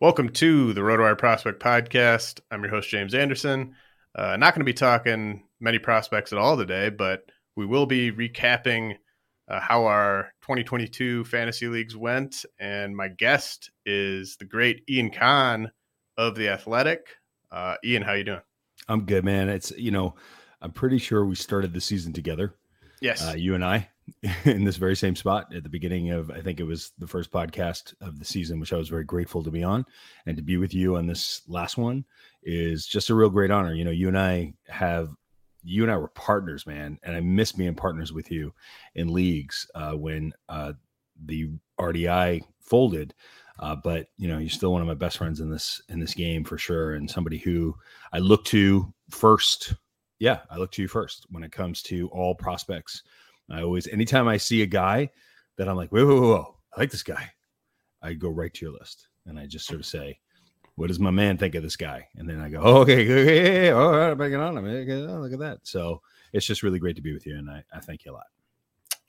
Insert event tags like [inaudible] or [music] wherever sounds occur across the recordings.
Welcome to the RotoWire Prospect Podcast. I'm your host, James Anderson. Uh, not going to be talking many prospects at all today, but we will be recapping uh, how our 2022 fantasy leagues went. And my guest is the great Ian Kahn of The Athletic. Uh, Ian, how you doing? I'm good, man. It's, you know, I'm pretty sure we started the season together. Yes. Uh, you and I. [laughs] in this very same spot at the beginning of I think it was the first podcast of the season, which I was very grateful to be on, and to be with you on this last one is just a real great honor. You know, you and I have you and I were partners, man, and I miss being partners with you in leagues uh, when uh, the RDI folded. Uh, but you know, you're still one of my best friends in this in this game for sure, and somebody who I look to first. Yeah, I look to you first when it comes to all prospects I always, anytime I see a guy that I'm like, whoa, whoa, whoa, I like this guy, I go right to your list and I just sort of say, what does my man think of this guy? And then I go, oh, okay, okay, all right, I'm bringing on him. Oh, look at that. So it's just really great to be with you, and I, I thank you a lot.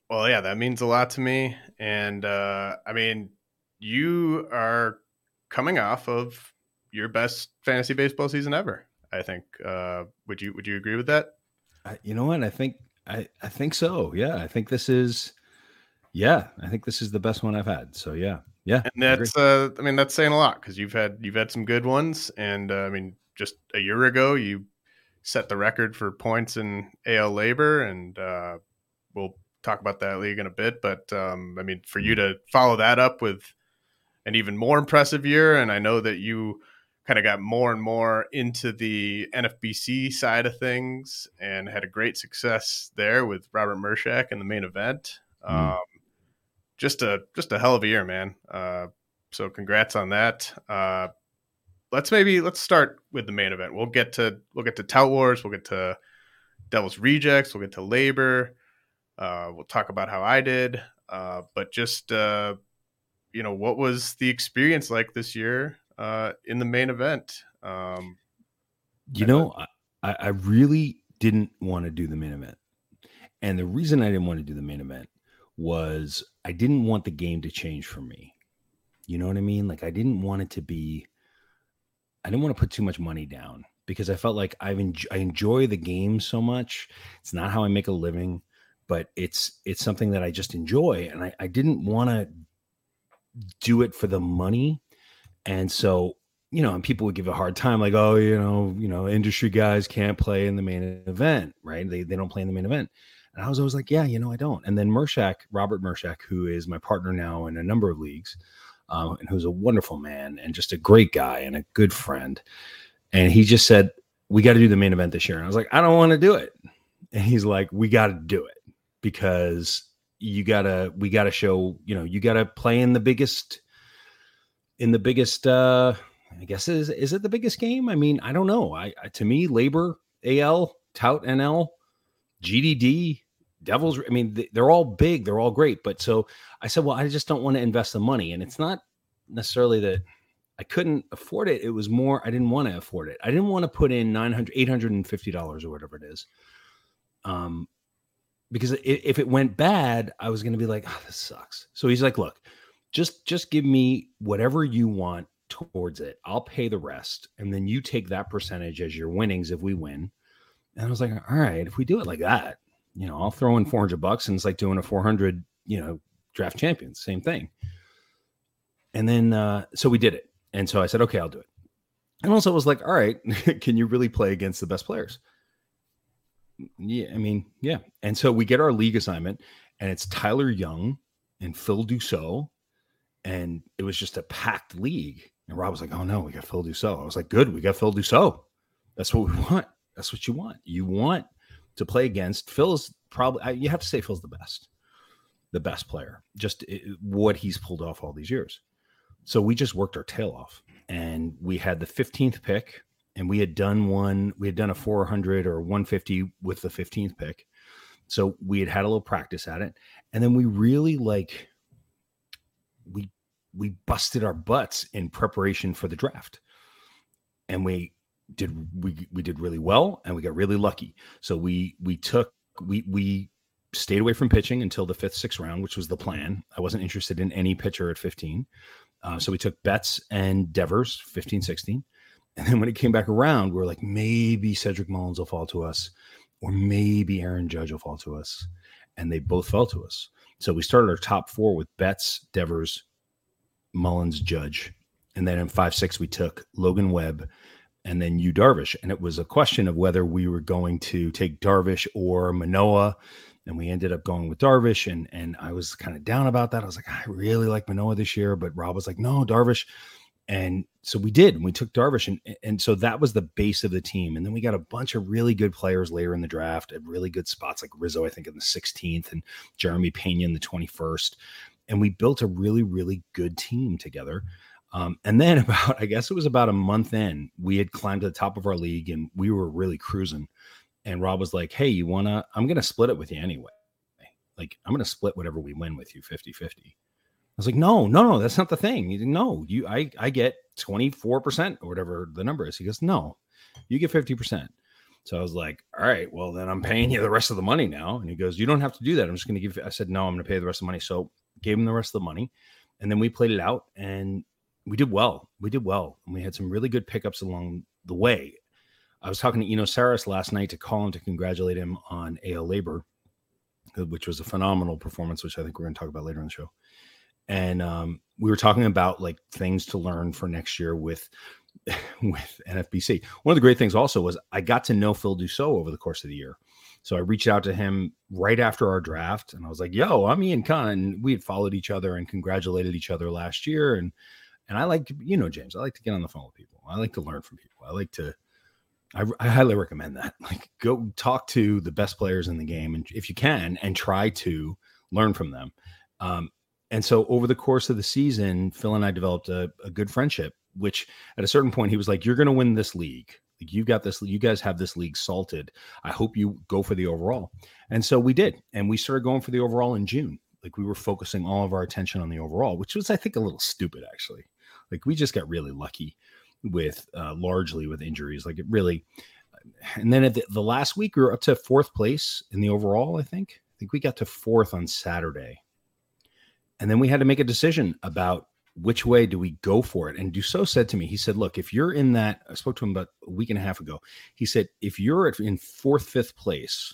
Well, yeah, that means a lot to me. And uh, I mean, you are coming off of your best fantasy baseball season ever. I think. Uh, would you Would you agree with that? I, you know what? I think I, I think so. Yeah. I think this is, yeah, I think this is the best one I've had. So yeah. Yeah. And that's, I, uh, I mean, that's saying a lot because you've had, you've had some good ones. And uh, I mean, just a year ago, you set the record for points in AL LABR. And uh, we'll talk about that league in a bit. But um, I mean, for you mm-hmm. to follow that up with an even more impressive year. And I know that you, kind of got more and more into the NFBC side of things and had a great success there with Robert Mershak in the main event. Mm. Um, just a just a hell of a year, man. Uh, so congrats on that. Uh, let's maybe let's start with the main event. We'll get to we'll get to Tout Wars. We'll get to Devil's Rejects. We'll get to LABR. Uh, we'll talk about how I did. Uh, but just uh, you know, what was the experience like this year? Uh, in the main event. Um, you know, I, I really didn't want to do the main event. And the reason I didn't want to do the main event was I didn't want the game to change for me. You know what I mean? Like I didn't want it to be I didn't want to put too much money down because I felt like I've en- I enjoy the game so much. It's not how I make a living, but it's it's something that I just enjoy and I, I didn't want to do it for the money and so, you know, and people would give a hard time, like, oh, you know, you know, industry guys can't play in the main event, right? They they don't play in the main event. And I was always like, yeah, you know, I don't. And then Mershak, Robert Mershak, who is my partner now in a number of leagues, um, and who's a wonderful man and just a great guy and a good friend. And he just said, we got to do the main event this year. And I was like, I don't want to do it. And he's like, we got to do it because you gotta, we gotta show, you know, you gotta play in the biggest in the biggest uh I guess is is it the biggest game? I mean, I don't know. I, I to me, LABR, AL, Tout NL, GDD, Devils. I mean, they're all big. They're all great. But so I said, well, I just don't want to invest the money, and it's not necessarily that I couldn't afford it. It was more I didn't want to afford it. I didn't want to put in 900 850 dollars or whatever it is. Um, because if it went bad, I was going to be like, oh, this sucks. So he's like, look, just just give me whatever you want towards it. I'll pay the rest, and then you take that percentage as your winnings if we win. And I was like, all right, if we do it like that, you know, I'll throw in 400 bucks and it's like doing a 400, you know, draft champions, same thing. And then, uh, so we did it. And so I said, okay, I'll do it. And also I was like, all right, [laughs] can you really play against the best players? Yeah, I mean, yeah. And so we get our league assignment, and it's Tyler Young and Phil Dussault, and it was just a packed league. And Rob was like, "Oh no, we got Phil Dussault." I was like, "Good, we got Phil Dussault. That's what we [laughs] want. That's what you want. You want to play against Phil's probably. You have to say Phil's the best, the best player. Just what he's pulled off all these years. So we just worked our tail off, and we had the 15th pick, and we had done one. We had done a 400 or 150 with the 15th pick. So we had had a little practice at it, and then we really like we we busted our butts in preparation for the draft. And we did we we did really well and we got really lucky. So we we took we we stayed away from pitching until the fifth sixth round which was the plan. I wasn't interested in any pitcher at 15 uh, so we took betts and devers 15 16 and then when it came back around we are like maybe cedric mullins will fall to us or maybe aaron judge will fall to us. And they both fell to us. So we started our top four with betts devers Mullins Judge. And then in five six we took Logan Webb and then you Darvish. And it was a question of whether we were going to take Darvish or Manoah, And we ended up going with Darvish. And and I was kind of down about that. I was like, I really like Manoah this year. But Rob was like, no, Darvish. And so we did. And we took Darvish. And, and so that was the base of the team. And then we got a bunch of really good players later in the draft at really good spots, like Rizzo, I think, in the 16th, and Jeremy Pena in the 21st and we built a really really good team together um, and then [laughs] about i guess it was about a month in we had climbed to the top of our league and we were really cruising and rob was like hey you wanna i'm gonna split it with you anyway like i'm gonna split whatever we win with you 50 50 i was like no no no that's not the thing He no you i i get 24% or whatever the number is he goes no you get 50% so I was like, all right, well, then I'm paying you the rest of the money now. And he goes, you don't have to do that. I'm just going to give, I said, no, I'm going to pay the rest of the money. So gave him the rest of the money, and then we played it out, and we did well. We did well, and we had some really good pickups along the way. I was talking to Eno Sarris last night to call him to congratulate him on AL LABR, uh, which was a phenomenal performance, which I think we're going to talk about later in the show. And um, we were talking about like things to learn for next year with [laughs] with NFBC. One of the great things also was I got to know Phil Dussault over the course of the year. So I reached out to him right after our draft and I was like, yo, I'm Ian Kahn. We had followed each other and congratulated each other last year. And and I like, you know, James, I like to get on the phone with people. I like to learn from people. I like to I, I highly recommend that. [laughs] Like go talk to the best players in the game and if you can and try to learn from them. Um, and so over the course of the season, Phil and I developed a, a good friendship, which at a certain point he was like, You're gonna win this league. Like you got this, you guys have this league salted. I hope you go for the overall. And so we did. And we started going for the overall in June. Like we were focusing all of our attention on the overall, which was, I think, a little stupid actually. Like we just got really lucky with uh, largely with injuries. Like it really, and then at the, the last week we were up to fourth place in the overall. I think. I think we got to fourth on Saturday. And then we had to make a decision about which way do we go for it? And Dussault said to me, he said, look, if you're in that, I spoke to him about a week and a half ago. He said, if you're in fourth, fifth place,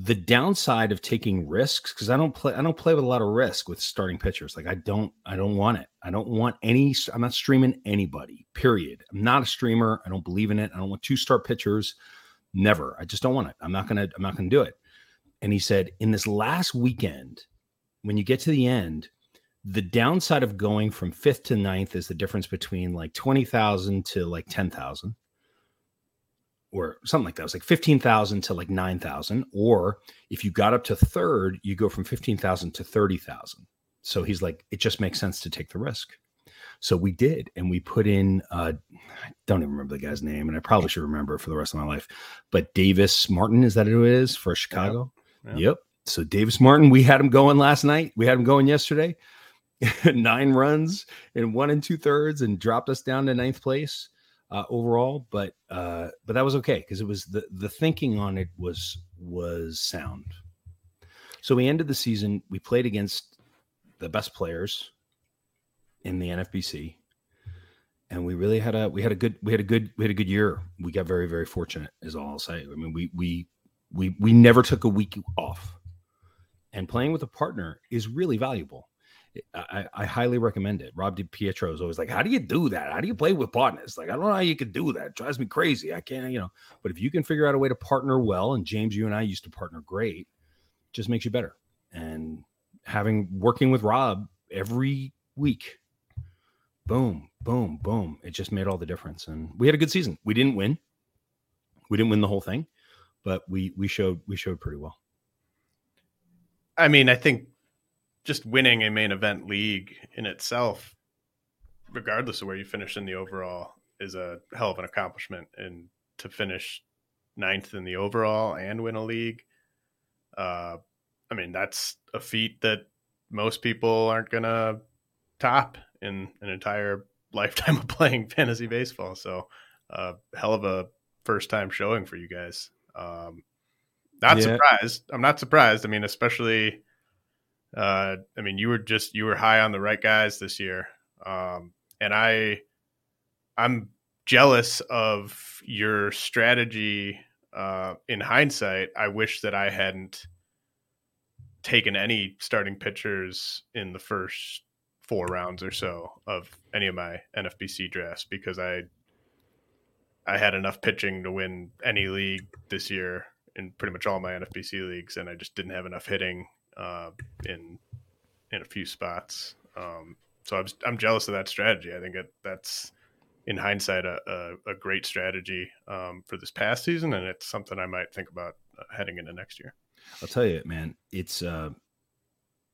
the downside of taking risks, because I don't play, I don't play with a lot of risk with starting pitchers. Like I don't, I don't want it. I don't want any, I'm not streaming anybody, period. I'm not a streamer. I don't believe in it. I don't want two start pitchers. Never. I just don't want it. I'm not gonna, I'm not gonna do it. And he said, in this last weekend, when you get to the end, the downside of going from fifth to ninth is the difference between like 20,000 to like 10,000 or something like that. It was like 15,000 to like 9,000. Or if you got up to third, you go from 15,000 to 30,000. So he's like, it just makes sense to take the risk. So we did, and we put in, uh, I don't even remember the guy's name, and I probably should remember it for the rest of my life. But Davis Martin, is that who it is for Chicago? Yep. yep. So Davis Martin, we had him going last night. We had him going yesterday. [laughs] nine runs in one and two thirds and dropped us down to ninth place uh, overall. But uh, but that was okay because it was the the thinking on it was was sound. So we ended the season. We played against the best players in the NFBC, and we really had a we had a good we had a good we had a good year. We got very very fortunate, is all I'll say. I mean, we we we we never took a week off, and playing with a partner is really valuable I, I highly recommend it. Rob DiPietro is always like, "How do you do that? How do you play with partners?" Like, I don't know how you could do that. It drives me crazy. I can't, you know. But if you can figure out a way to partner well, and James, you and I used to partner great, just makes you better. And having working with Rob every week, boom, boom, boom, it just made all the difference. And we had a good season. We didn't win. We didn't win the whole thing, but we we showed we showed pretty well. I mean, I think just winning a main event league in itself, regardless of where you finish in the overall, is a hell of an accomplishment. And to finish ninth in the overall and win a league, uh, I mean, that's a feat that most people aren't going to top in an entire [laughs] lifetime of playing fantasy baseball. So, uh, hell of a first time showing for you guys. Um, not yeah. surprised. I'm not surprised. I mean, especially uh, I mean, you were just you were high on the right guys this year, um, and I, I'm jealous of your strategy. Uh, in hindsight, I wish that I hadn't taken any starting pitchers in the first four rounds or so of any of my NFBC drafts because I I had enough pitching to win any league this year in pretty much all my NFBC leagues, and I just didn't have enough hitting uh, in in a few spots. Um, so I'm I'm jealous of that strategy. I think that that's in hindsight a, a, a great strategy um, for this past season, and it's something I might think about uh, heading into next year. I'll tell you, man, it's uh,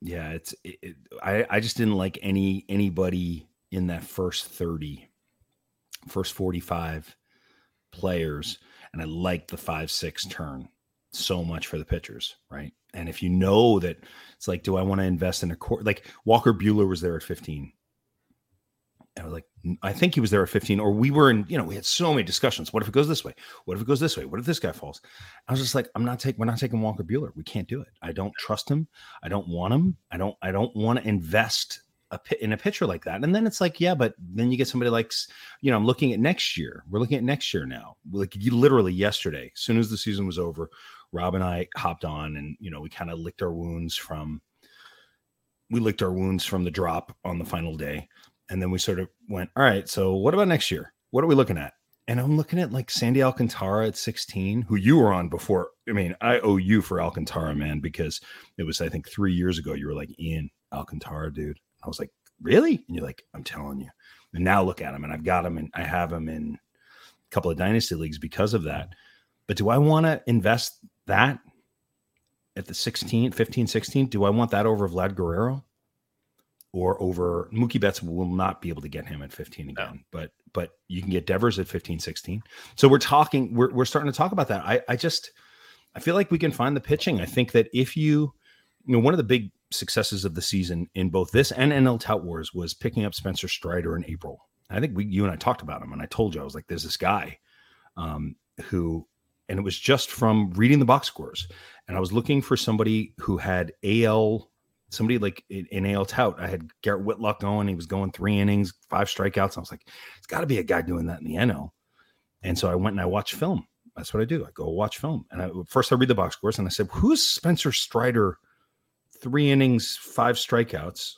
yeah, it's it, it, I I just didn't like any anybody in that first 30 first 45 players and I liked the 5 6 turn so much for the pitchers, right? And if you know that it's like, do I want to invest in a court? Like Walker Buehler was there at 15. I was like, I think he was there at 15, or we were in, you know, we had so many discussions. What if it goes this way? What if it goes this way? What if this guy falls? I was just like, I'm not taking, we're not taking Walker Buehler. We can't do it. I don't trust him. I don't want him. I don't, I don't want to invest a in a pitcher like that. And then it's like, yeah, but then you get somebody like, you know, I'm looking at next year. We're looking at next year now. Like literally yesterday, as soon as the season was over, Rob and I hopped on and, you know, we kind of licked our wounds from, we licked our wounds from the drop on the final day. And then we sort of went, all right, so what about next year? What are we looking at? And I'm looking at like Sandy Alcantara at 16, who you were on before. I mean, I owe you for Alcantara, man, because it was, I think, three years ago. You were like, Ian Alcantara, dude. I was like, really? And you're like, I'm telling you. And now look at him, and I've got him, and I have him in a couple of dynasty leagues because of that. But do I want to invest that at the 16, 15, 16, do I want that over Vlad Guerrero? Or over Mookie Betts will not be able to get him at 15 again, no. but but you can get Devers at 15, 16. So we're talking, we're, we're starting to talk about that. I, I just I feel like we can find the pitching. I think that if you, you know, one of the big successes of the season in both this and NL Tout Wars was picking up Spencer Strider in April. I think we, you and I talked about him, and I told you I was like, "There's this guy um, who and it was just from reading the box scores. And I was looking for somebody who had AL, somebody like in AL tout. I had Garrett Whitlock going. He was going three innings, five strikeouts. I was like, it's got to be a guy doing that in the NL. And so I went and I watched film. That's what I do. I go watch film. And I, first I read the box scores and I said, who's Spencer Strider? Three innings, five strikeouts,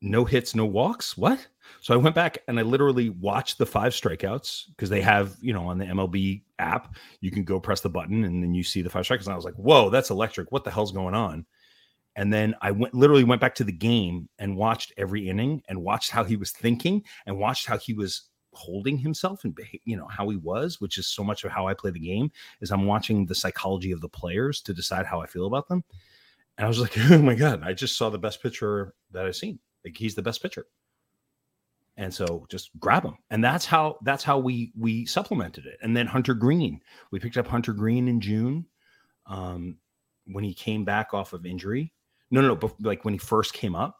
no hits, no walks. What? So I went back and I literally watched the five strikeouts because they have, you know, on the MLB app, you can go press the button and then you see the five strikeouts. And I was like, whoa, that's electric. What the hell's going on? And then I went literally went back to the game and watched every inning and watched how he was thinking and watched how he was holding himself and you know how he was, which is so much of how I play the game. Is I'm watching the psychology of the players to decide how I feel about them. And I was like, [laughs] oh my god, I just saw the best pitcher that I've seen. Like he's the best pitcher and so just grab them and that's how that's how we we supplemented it. And then hunter Greene we picked up hunter Greene in june um when he came back off of injury. No no no but like when he first came up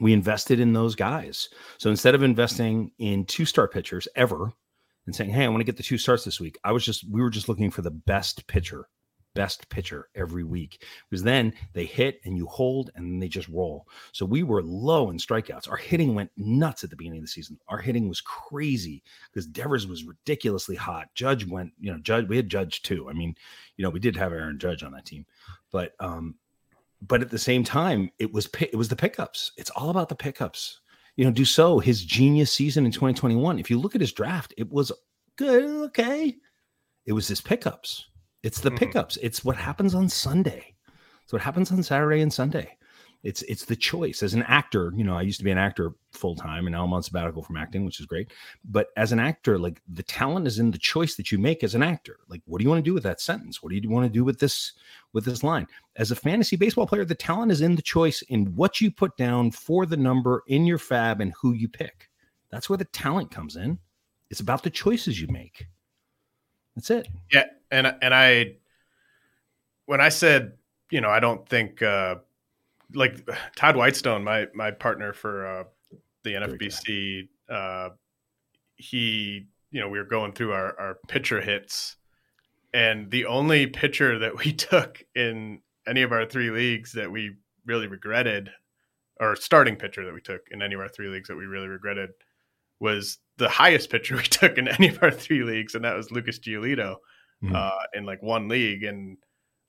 we invested in those guys. So instead of investing in two star pitchers ever and saying hey i want to get the two starts this week i was just we were just looking for the best pitcher best pitcher every week because then they hit and you hold and they just roll. So we were low in strikeouts. Our hitting went nuts at the beginning of the season. Our hitting was crazy because Devers was ridiculously hot. Judge went, you know, Judge, we had Judge too. I mean, you know, we did have Aaron Judge on that team, but um, but at the same time, it was it was the pickups. It's all about the pickups. You know, Dussault, his genius season in 2021. If you look at his draft, it was good, okay. It was his pickups. It's the mm-hmm. pickups. It's what happens on Sunday. It's what happens on Saturday and Sunday. It's it's the choice. As an actor you know i used to be an actor full time and now i'm on sabbatical from acting which is great. But as an actor like the talent is in the choice that you make as an actor. Like what do you want to do with that sentence? What do you want to do with this with this line? As a fantasy baseball player the talent is in the choice in what you put down for the number in your fab and who you pick. That's where the talent comes in. It's about the choices you make that's it. Yeah and and i when i said you know i don't think uh like [sighs] Todd Whitestone, my my partner for uh, the NFBC, uh, he you know we were going through our our pitcher hits, and the only pitcher that we [laughs] took in any of our three leagues that we really regretted, or starting pitcher that we took in any of our three leagues that we really regretted, was the highest pitcher [laughs] we took in any of our three leagues, and that was Lucas Giolito mm-hmm. uh, in like one league, and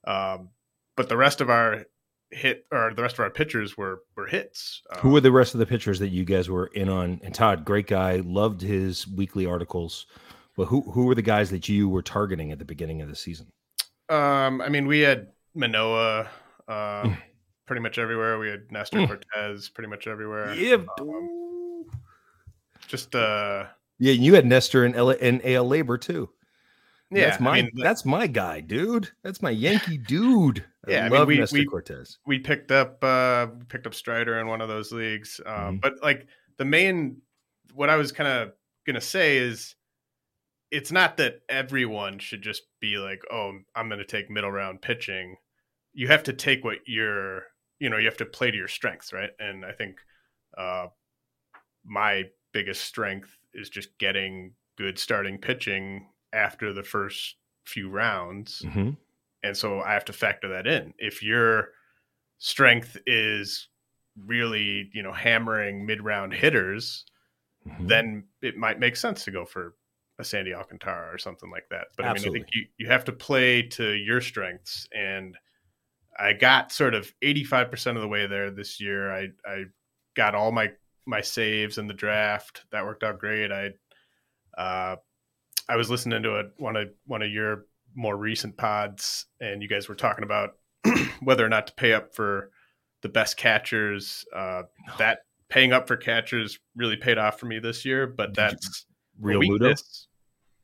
um, but the rest of our hit or the rest of our pitchers were were hits. Um, Who were the rest of the pitchers that you guys were in on? And Todd, great guy, loved his weekly articles. But who who were the guys that you were targeting at the beginning of the season? Um, I mean, we had Manoah uh, pretty much everywhere. We had Nestor Cortes pretty much everywhere. Yeah. Um, just uh yeah, you had Nestor and L- and AL LABR too. Yeah, that's my I mean, that's my guy, dude. That's my Yankee dude. I [laughs] yeah, I mean, we, we Cortes. We picked up uh picked up Strider in one of those leagues. Um, mm-hmm. but like the main what I was kind of gonna say is it's not that everyone should just be like, oh, I'm gonna take middle round pitching. You have to take what you're you know, you have to play to your strengths, right? And I think uh my biggest strength is just getting good starting pitching after the first few rounds. Mm-hmm. And so I have to factor that in. If your strength is really, you know, hammering mid round hitters, mm-hmm. then it might make sense to go for a Sandy Alcantara or something like that. But Absolutely. I mean, I think you, you have to play to your strengths. And I got sort of 85% of the way there this year. I, I got all my, my saves in the draft. That worked out great. I, uh, I was listening to a, one of one of your more recent pods, and you guys were talking about [clears throat] whether or not to pay up for the best catchers. Uh, [sighs] that paying up for catchers really paid off for me this year, but Did that's Realmuto.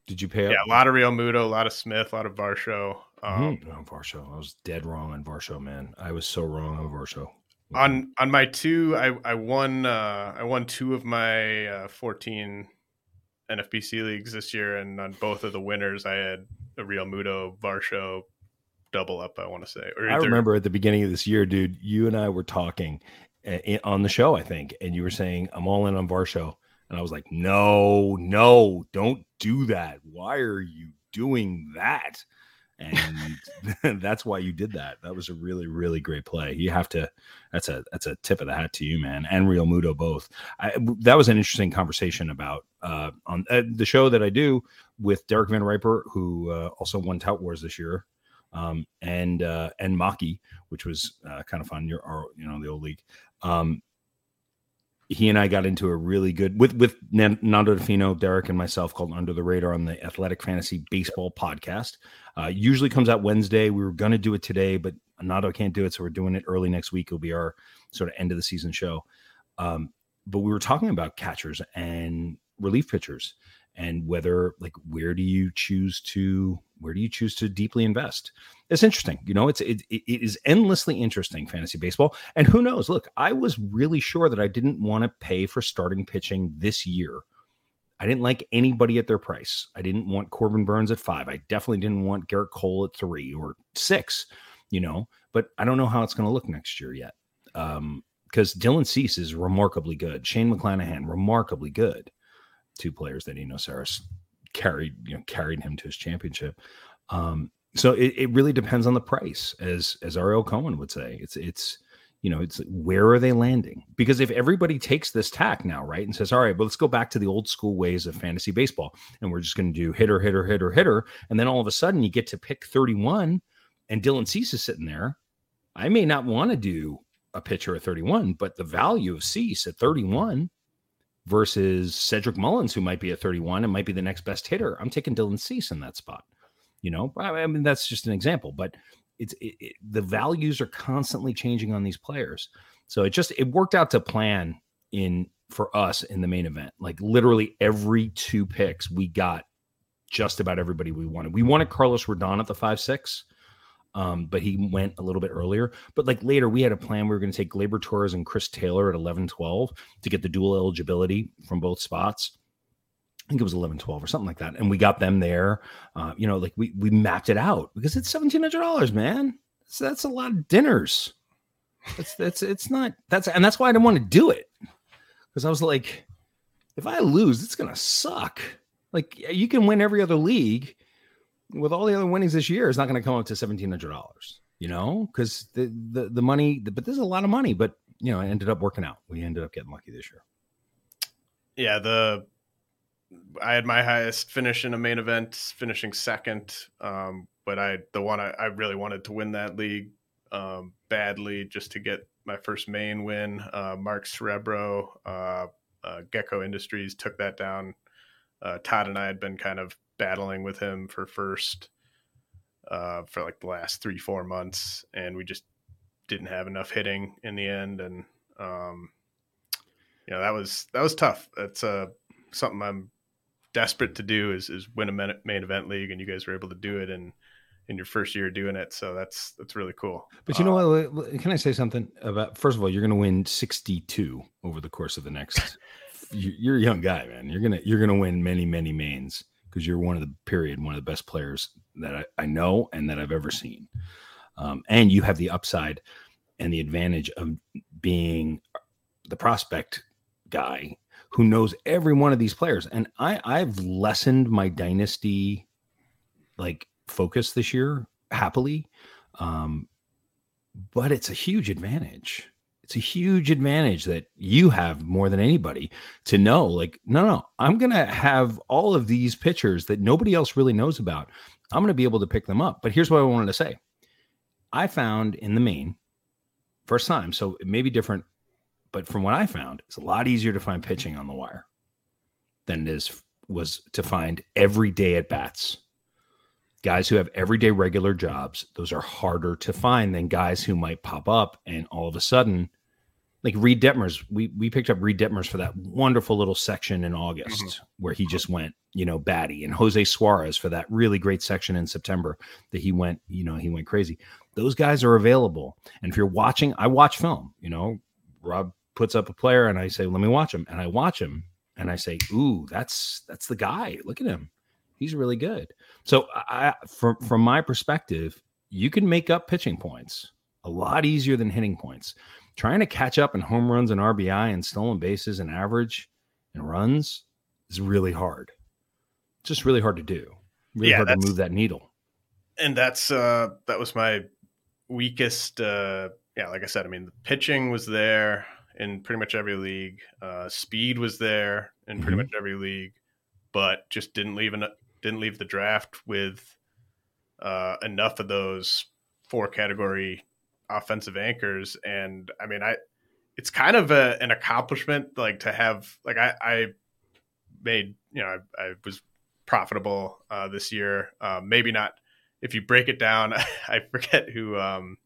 Did you pay up? Yeah, a lot of Realmuto, a lot of Smith, a lot of Varsho. Um, mm-hmm. oh, Varsho. I was dead wrong on Varsho, man. I was so wrong on Varsho. On on my two, I I won uh, I won two of my uh, fourteen NFBC leagues this year, and on both of the winners, I had a Realmuto Varsho double up. I want to say. Or I remember at the beginning of this year, dude. You and I were talking uh, on the show, I think, and you were saying, "I'm all in on Varsho," and I was like, "No, no, don't do that. Why are you doing that?" And [laughs] that's why you did that. That was a really, really great play. You have to. That's a that's a tip of the hat to you, man, and Realmuto both. I, that was an interesting conversation about uh, on uh, the show that I do with Derek Van Riper, who uh, also won Tout Wars this year, um, and uh, and Maki, which was uh, kind of fun. Your, our, you know, the old league. Um, he and I got into a really good with with Nando Di Fino, Derek, and myself called Under the Radar on the Athletic Fantasy Baseball podcast. Uh, usually comes out Wednesday. We were going to do it today, but Nando can't do it, so we're doing it early next week. It'll be our sort of end of the season show. Um, but we were talking about catchers and relief pitchers and whether like where do you choose to where do you choose to deeply invest? It's interesting you know it's it, it is endlessly interesting fantasy baseball. And who knows? Look i was really sure that i didn't want to pay for starting pitching this year. I didn't like anybody at their price. I didn't want corbin Burnes at five. I definitely didn't want Garrett cole at three or six you know but i don't know how it's going to look next year yet. Um because dylan cease is remarkably good. Shane mcclanahan remarkably good. Two players that Eno Sarris carried, you know, carried him to his championship. Um, so it, it really depends on the price, as as Ariel Cohen would say. It's it's you know, it's where are they landing? Because if everybody takes this tack now, right, and says, all right, but let's go back to the old school ways of fantasy baseball, and we're just going to do hitter, hitter, hitter, hitter, and then all of a sudden you get to pick 31, and Dylan Cease is sitting there, I may not want to do a pitcher at 31, but the value of Cease at 31 versus Cedric Mullins, who might be at 31 and might be the next best hitter, I'm taking Dylan Cease in that spot. You know, I mean, that's just an example, but it's it, it, the values are constantly changing on these players. So it just it worked out to plan in for us in the main event. Like literally every two picks, we got just about everybody we wanted. We wanted Carlos Rodon at the five six, um, but he went a little bit earlier. But like later, we had a plan. We were going to take Gleyber Torres and Chris Taylor at 11 12 to get the dual eligibility from both spots. I think it was 11 12 or something like that. And we got them there. Uh, you know, like we, we mapped it out because it's $1,700, man. So that's a lot of dinners. It's, it's, it's not, that's, and that's why I didn't want to do it because I was like, if I lose, it's going to suck. Like you can win every other league with all the other winnings this year. It's not going to come up to seventeen hundred dollars, you know, because the, the the money. But this is a lot of money. But you know, it ended up working out. We ended up getting lucky this year. Yeah, the I had my highest finish in a main event, finishing second. Um, but I the one I, I, really wanted to win that league um, badly just to get my first main win. Uh, Mark Cerebro, uh, uh, Gecko Industries took that down uh, Todd and I had been kind of battling with him for first uh, for like the last three four months, and we just didn't have enough hitting in the end, and um, you know that was that was tough. That's uh, something I'm desperate to do is is win a main event league, and you guys were able to do it in in your first year doing it. So that's that's really cool. But you know um, what? Can I say something about? First of all, you're going to win 62 over the course of the next [laughs] you're a young guy, man. You're gonna you're gonna win many many mains because you're one of the period one of the best players that I, I know and that I've ever seen. Um, and you have the upside and the advantage of being the prospect guy who knows every one of these players. And I I've lessened my dynasty like focus this year happily. Um, but it's a huge advantage it's a huge advantage that you have more than anybody to know like no no i'm going to have all of these pitchers that nobody else really knows about. I'm going to be able to pick them up. But here's what i wanted to say. I found in the main first time so it may be different but from what i found it's a lot easier to find pitching on the wire than it is was to find every day at bats. Guys who have everyday regular jobs those are harder to find than guys who might pop up and all of a sudden like Reid Detmers, we we picked up Reid Detmers for that wonderful little section in August mm-hmm. where he just went, you know, batty, and Jose Suarez for that really great section in September that he went, you know, he went crazy. Those guys are available, and if you're watching, I watch film. You know, Rob puts up a player, and I say, let me watch him, and I watch him, and I say, ooh, that's that's the guy. Look at him, he's really good. So, I from from my perspective, you can make up pitching points a lot easier than hitting points trying to catch up in home runs and RBI and stolen bases and average and runs is really hard. It's just really hard to do. Really yeah, hard to move that needle. And that's uh that was my weakest uh yeah, like I said, I mean the pitching was there in pretty much every league. Uh speed was there in pretty mm-hmm. much every league, but just didn't leave enough didn't leave the draft with uh enough of those four category offensive anchors. And I mean, I it's kind of a, an accomplishment like to have like I, I made you know I, I was profitable uh, this year. Uh, maybe not if you break it down. [laughs] I forget who um,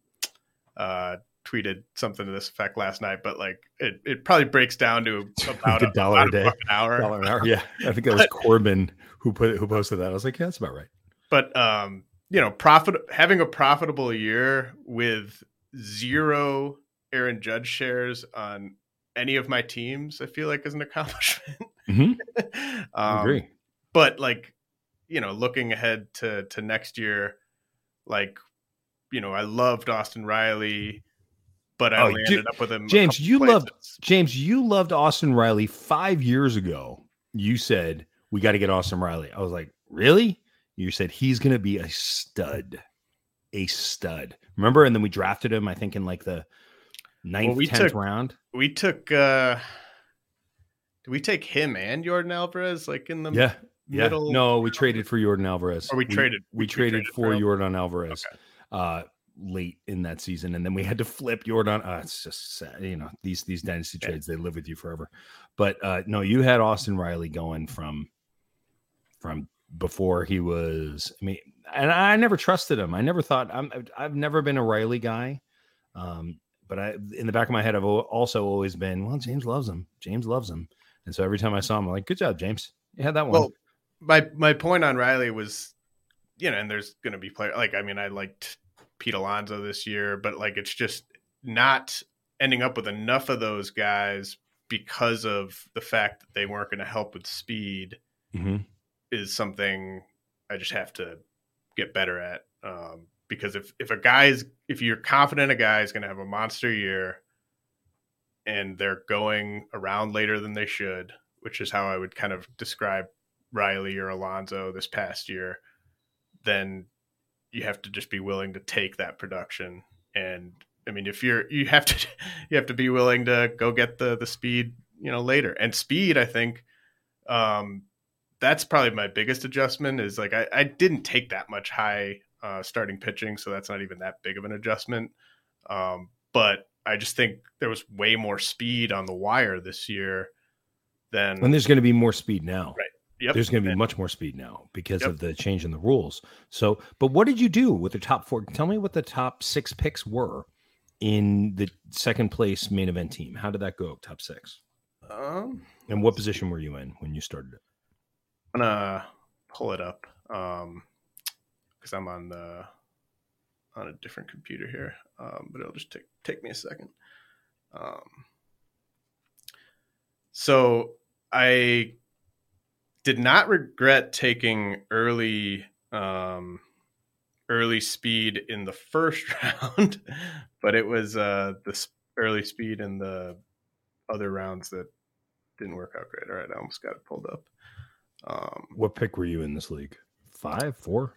uh, tweeted something to this effect last night, but like it, it probably breaks down to [laughs] about a, dollar about a day, an hour. Dollar an hour. Yeah, I think that was Corbin who put it, who posted that. I was like, yeah, that's about right. But um, you know, profit having a profitable year with zero Aaron Judge shares on any of my teams, I feel like is an [laughs] accomplishment. Mm-hmm. [laughs] um, I agree. But like, you know, looking ahead to to next year, like, you know, I loved Austin Riley, but I oh, only ended up with him. James, you places. loved James, you loved Austin Riley five years ago. You said we got to get Austin Riley. I was like, really? You said he's going to be a stud a stud. Remember? And then we drafted him, I think, in like the ninth, well, we tenth took, round. We took uh did we take him and Yordan Alvarez like in the yeah, middle? Yeah. No, we traded for Yordan Alvarez. Or we, we traded we, we traded, traded, for, for Yordan Alvarez. Okay. Uh late in that season, and then we had to flip Jordan. Uh, it's just sad. you know these these dynasty trades they live with you forever. But uh, no, you had Austin Riley going from from before he was. I mean, and I never trusted him. I never thought I'm. I've never been a Riley guy. Um, but I, in the back of my head, I've also always been, well, James loves him. James loves him, and so every time I saw him, I'm like, good job, James. You had that one. Well, my my point on Riley was, you know, and there's going to be player like I mean, I liked Pete Alonso this year, but like it's just not ending up with enough of those guys because of the fact that they weren't going to help with speed mm-hmm. is something I just have to get better at. Um, because if if a guy is if you're confident a guy is going to have a monster year and they're going around later than they should, which is how I would kind of describe Riley or Alonso this past year, then you have to just be willing to take that production. And I mean, if you're you have to [laughs] you have to be willing to go get the the speed, you know, later. And speed, I think, um, that's probably my biggest adjustment. Is like I, I didn't take that much high uh, starting pitching, so that's not even that big of an adjustment. Um, but I just think there was way more speed on the wire this year than. And there's going to be more speed now. Right. Yep. There's going to be and, much more speed now because yep. of the change in the rules. So, but what did you do with the top four? Tell me what the top six picks were in the second place main event team. How did that go? Top six. Um, and what position were you in when you started it? I'm gonna pull it up. Um, because I'm on the on a different computer here, um, but it'll just take take me a second. Um, so I did not regret taking early um, early speed in the first [laughs] round, but it was uh, the early speed in the other rounds that didn't work out great. All right, I almost got it pulled up. Um, what pick were you in this league? Five, four?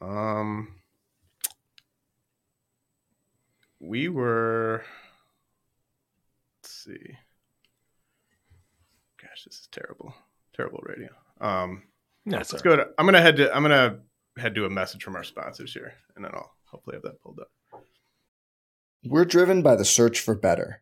Um, we were. Let's see. Gosh, this is terrible. Terrible radio. Um, That's let's right. go to. I'm gonna head to. I'm gonna head to a message from our sponsors here, and then I'll hopefully have that pulled up. We're driven by the search for better,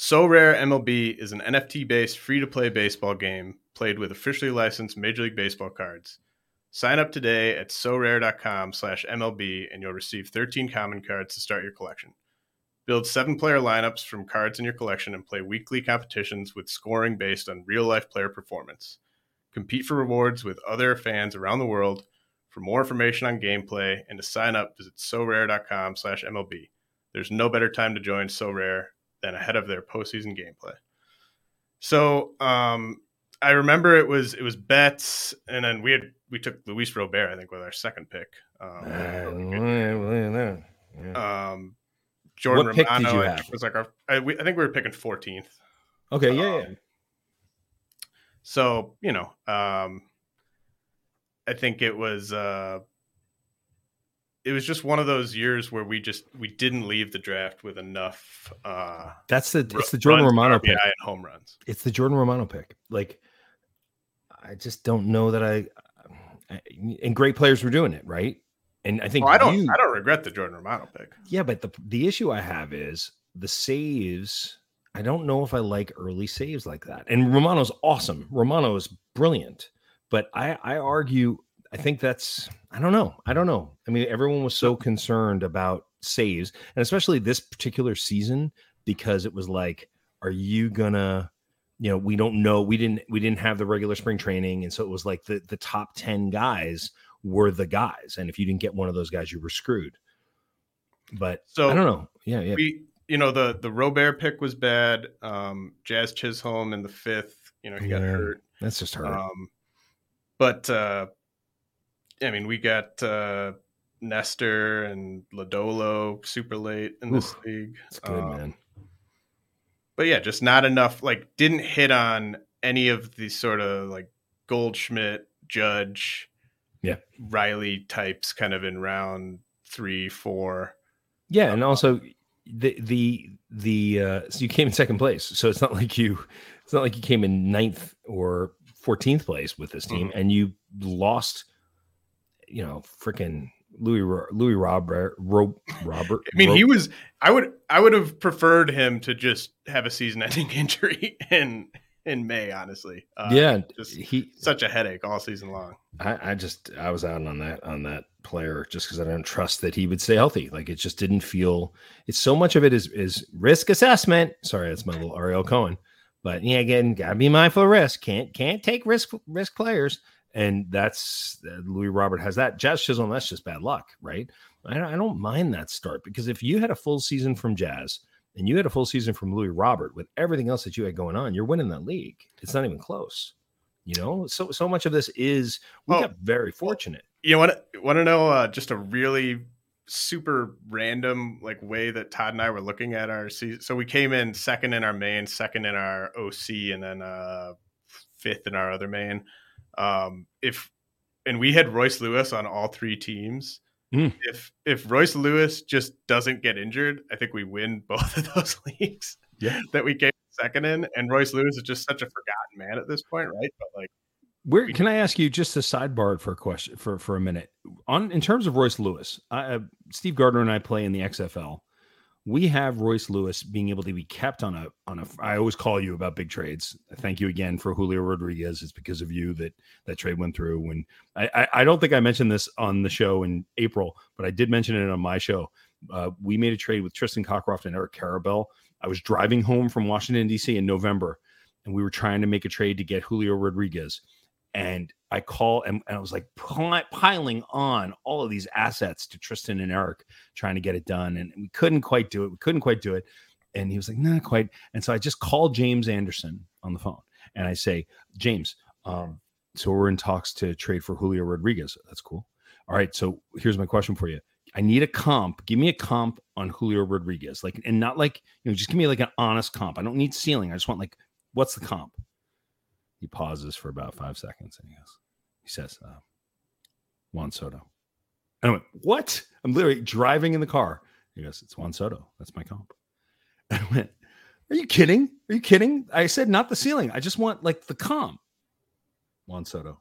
Sorare MLB is an NFT based free to play baseball game played with officially licensed Major League Baseball cards. Sign up today at sorare.com slash MLB and you'll receive 13 common cards to start your collection. Build seven player lineups from cards in your collection and play weekly competitions with scoring based on real life player performance. Compete for rewards with other fans around the world For more information on gameplay and to sign up, visit sorare.com slash MLB. There's no better time to join Sorare than ahead of their postseason gameplay. So um, I remember it was it was Betts, and then we had we took Luis Robert, I think, with our second pick. Um, um, Jordan What Romano I was like our. I, we, I think we were picking 14th. Okay, yeah, yeah. Um, So you know, um, I think it was uh, it was just one of those years where we just we didn't leave the draft with enough. Uh, That's the it's the Jordan runs, Romano RBI, pick. and home runs. It's the Jordan Romano pick. Like, I just don't know that I. I- And great players were doing it, right? And I think Well, I don't you- I don't regret the Jordan Romano pick. Yeah, but the the issue I have is the saves. I don't know if I like early saves like that. And Romano's awesome. Romano is brilliant. But I I argue I think that's I don't know. I don't know. I mean, everyone was so concerned about saves, and especially this particular season because it was like, are you gonna you know, we don't know. We didn't we didn't have the regular spring training, and so it was like the the top 10 guys were the guys. And if you didn't get one of those guys, you were screwed. But So I don't know. Yeah, yeah. we you know the the Robert pick was bad. Um, Jazz Chisholm in the fifth, you know he got hurt. That's just hurt. Um, but uh, I mean, we got uh, Nestor and Lodolo super late in this Oof, league. it's good, Um, man. But yeah, just not enough. Like, didn't hit on any of the sort of like Goldschmidt, Judge, Yeah. Riley types, kind of in round three, four. Yeah, and also the the the uh so you came in second place. So it's not [laughs] like you it's not like you came in ninth or 14th place with this team and you lost you know freaking Louis Louis Robert Ro, Robert I mean, he was. I would. I would have preferred him to just have a season-ending [laughs] injury in in May. Honestly, uh, yeah just he such a headache all season long. I, I just I was out on that on that player just because I don't trust that he would stay healthy. Like it just didn't feel. It's so much of it is is risk assessment. Sorry, that's my little Ariel Cohen. But yeah, again, gotta be mindful of risk. Can't can't take risk risk players, and that's uh, Louis Robert has that. Jazz Chisholm, that's just bad luck, right? I don't, I don't mind that start because if you had a full season from Jazz and you had a full season from Louis Robert with everything else that you had going on, you're winning that league. It's not even close. You know, so so much of this is we Oh, got very fortunate. You want to want to know uh, just a really super random like way that Todd and I were looking at our season. So we came in second in our main, second in our OC, and then uh, fifth in our other main. Um, if and we had Royce Lewis on all three teams. Mm. If if Royce Lewis just doesn't get injured, I think we win [laughs] both of those leagues. Yeah. that we came second in, and Royce Lewis is just such a forgotten man at this point, right? But like, Where can I ask you just a sidebar for a question for for a minute on in terms of Royce Lewis? I, uh, Steve Gardner and I play in the XFL. We have Royce Lewis being able to be kept on a on a. I always call you about big trades. Thank you again for Julio Rodriguez. It's because of you that that trade went through. When I I, I don't think I mentioned this on the show in April, but I did mention it on my show. Uh, we made a trade with Tristan Cockcroft and Eric Karabell. I was driving home from Washington D.C. in November, and we were trying to make a trade to get Julio Rodriguez and I call and, and I was like pi- piling on all of these assets to Tristan and Eric trying to get it done, and we couldn't quite do it. We couldn't quite do it, and he was like, "Not quite." And so I just called James Anderson on the phone, and I say, "James, um, so we're in talks to trade for Julio Rodriguez. That's cool. All right, so here's my question for you." I need a comp. Give me a comp on Julio Rodriguez, like, and not like you know, just give me like an honest comp. I don't need ceiling. I just want like, what's the comp? He pauses for about five seconds and he goes, he says, uh, Juan Soto. And I went, what? I'm literally driving in the car. He goes, it's Juan Soto. That's my comp. [laughs] And I went, are you kidding? Are you kidding? I said, not the ceiling. I just want like the comp. Juan Soto.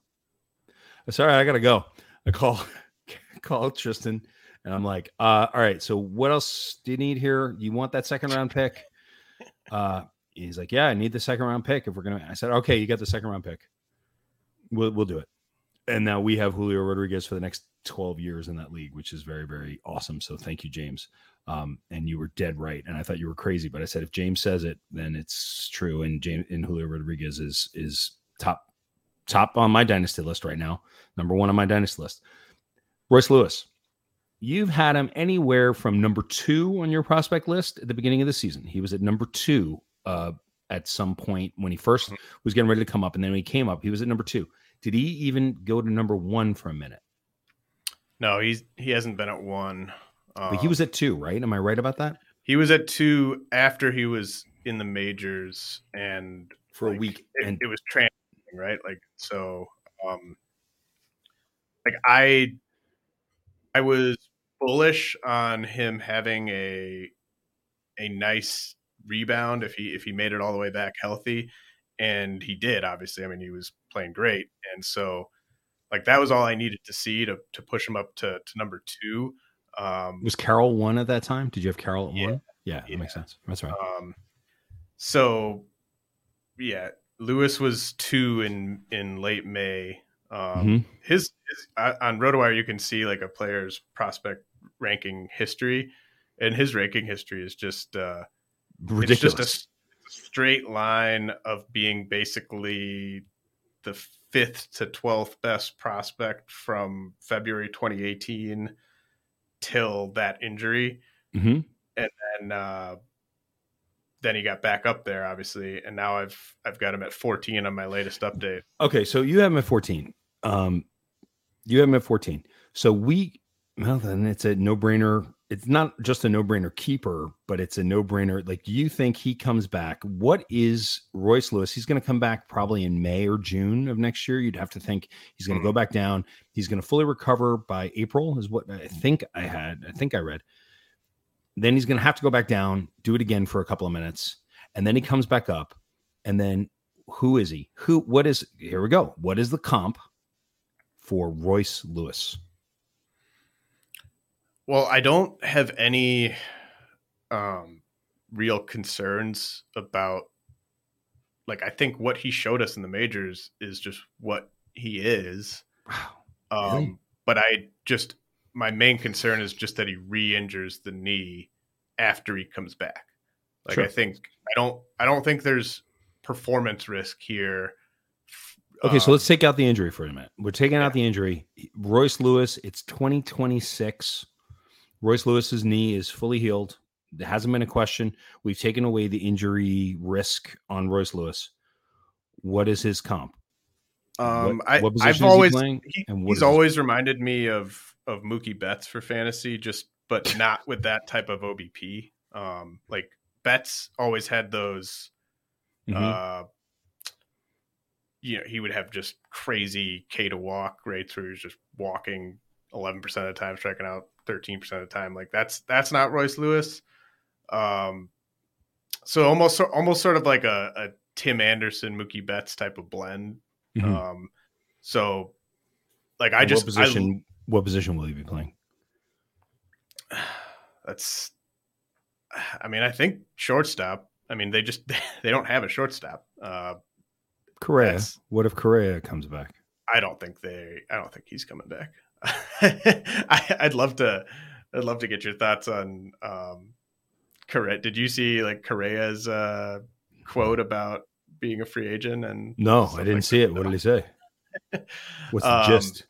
I said, all right, I got to go. I call, [laughs] call Tristan and I'm like, uh, all right, so what else do you need here? You want that second round pick? [laughs] Uh, he's like, yeah, I need the second round pick. If we're gonna, I said, okay, you got the second round pick. We'll we'll do it. And now we have Julio Rodriguez for the next 12 years in that league, which is very very awesome. So thank you, James. Um, and you were dead right. And I thought you were crazy, but I said if James says it, then it's true. And James and Julio Rodriguez is is top top on my dynasty list right now, number one on my dynasty list. Royce Lewis. You've had him anywhere from number two on your prospect list at the beginning of the season. He was at number two uh, at some point when he 1st was getting ready to come up, and then when he came up, he was at number two. Did he even go to number one for a minute? No, he's he hasn't been at one. But he Um, was at two, right? Am I right about that? he was at two after he was in the majors and For a week, It, and it was transiting, right? Like so, um, like I, I was bullish on him having a a nice rebound if he if he made it all the way back healthy, and he did. Obviously, I mean he was playing great, and so like that was all I needed to see to to push him up to to number two. Um, was Carroll one at that time? Did you have Carroll at Yeah. one? Yeah, that Yeah. makes sense. That's right. Um, so yeah, Lewis was two in in late May. Um, Mhm. His, his uh, on RotoWire, you can see like a player's prospect ranking history, and his ranking history is just uh, Ridiculous. it's just a straight line of being basically the fifth to twelfth best prospect from February 2018 till that injury Mhm. and then, uh, then he got back up there, obviously, and now I've I've got him at 14 on my latest update. Okay, so you have him at 14. Um, you have him at 14. So we, well, then it's a no brainer. It's not just a no brainer keeper, but it's a no brainer. Like, do you think he comes back? What is Royce Lewis? He's going to come back probably in May or June of next year. You'd have to think he's going to go mm-hmm. back down. He's going to fully recover by April, is what I mm-hmm. think I had. I think I read. Then he's going to have to go back down, do it again for a couple of minutes, and then he comes back up. And then who is he? Who? What is? Here we go. What is the comp for Royce Lewis? Well, I don't have any um, real concerns about like I think what he showed us in the majors is just what he is. Wow. Um, Really? But I just my main concern is just that he re-injures the knee after he comes back. Like Sure. I think I don't I don't think there's performance risk here. Okay, so Um, let's take out the injury for a minute. We're taking out the injury. Royce Lewis, it's 2026. Royce Lewis's knee is fully healed. There hasn't been a question. We've taken away the injury risk on Royce Lewis. What is his comp? Um, What- I, what I've he always he- is he's always reminded me of of Mookie Betts for fantasy, just but not with that type of OBP. Um, like Betts always had those. Mhm. Uh, you know, he would have just crazy K to walk rates where he was just walking eleven percent of the time, striking out thirteen percent of the time. Like that's that's not Royce Lewis. Um, so almost almost sort of like a, a Tim Anderson, Mookie Betts type of blend. Mhm. Um, so like I And just what position? what position will he be playing? [sighs] That's I mean I think shortstop. I mean they just [laughs] they don't have a shortstop. Uh, Correa. What if Correa comes back? I don't think they. I don't think he's coming back. [laughs] I, I'd love to. I'd love to get your thoughts on um, Correa. Did you see like Correa's uh, quote about being a free agent? And No, I didn't like see that? it. What did he say? [laughs] What's the Um, gist?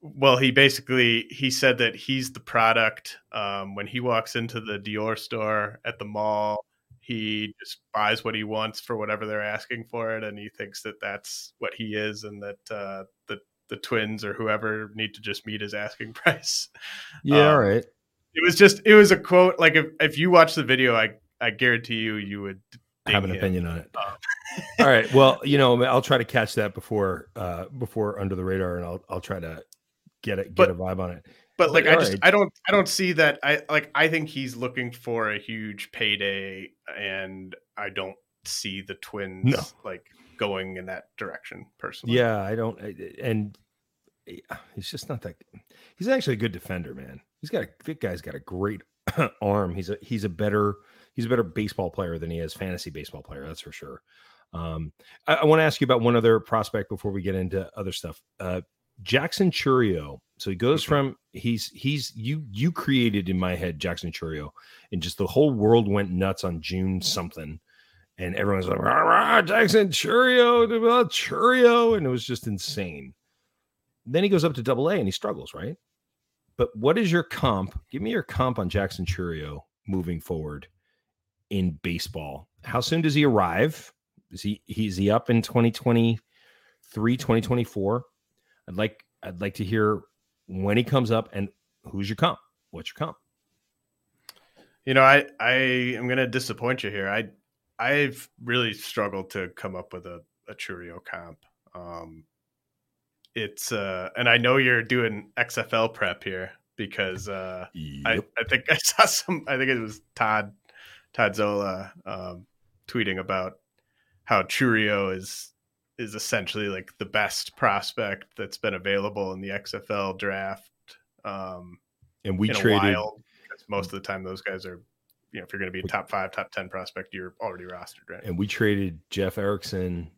Well, he basically he said that he's the product. Um, when he walks into the Dior store at the mall, he just buys what he wants for whatever they're asking for it, and he thinks that that's what he is, and that uh, the the twins or whoever need to just meet his asking [laughs] price. Yeah, um, right. It was just it was a quote. Like if if you watch the video, I I guarantee you you would have an him. opinion on it. Um, [laughs] All right. Well, [laughs] you know, I'll try to catch that before uh before under the radar and I'll I'll try to get it get But- a vibe on it. but like I just right. I don't I don't see that I like I think he's looking for a huge payday and I don't see the twins No. like going in that direction personally. Yeah, I don't and he's just not that he's actually a good defender, man. He's got a that guy's got a great [clears throat] arm. He's a he's a better he's a better baseball player than he is fantasy baseball player, that's for sure. Um I, I want to ask you about one other prospect before we get into other stuff. Uh Jackson Chourio. So he goes from he's he's you you created in my head Jackson Chourio, and just the whole world went nuts on June something, and everyone's like rah, rah, Jackson Chourio, Chourio, and it was just insane. Then he goes up to Double A and he struggles, right? but what is your comp? Give me your comp on Jackson Chourio moving forward in baseball. How soon does he arrive? Is he is he up in 2023, 2024? I'd like I'd like to hear when he comes up and who's your comp? What's your comp? You know, I I am going to disappoint you here. I I've really struggled to come up with a a Chourio comp. Um, it's uh, and I know you're doing XFL prep here because uh, yep. I I think [laughs] I saw some. I think it was Todd Todd Zola um, tweeting about how Chourio is is essentially like the best prospect that's been available in the XFL draft. Um, and we traded most of the time those guys are, you know, if you're going to be a top five, top ten prospect, you're already rostered, right? And we traded Jeff Erickson,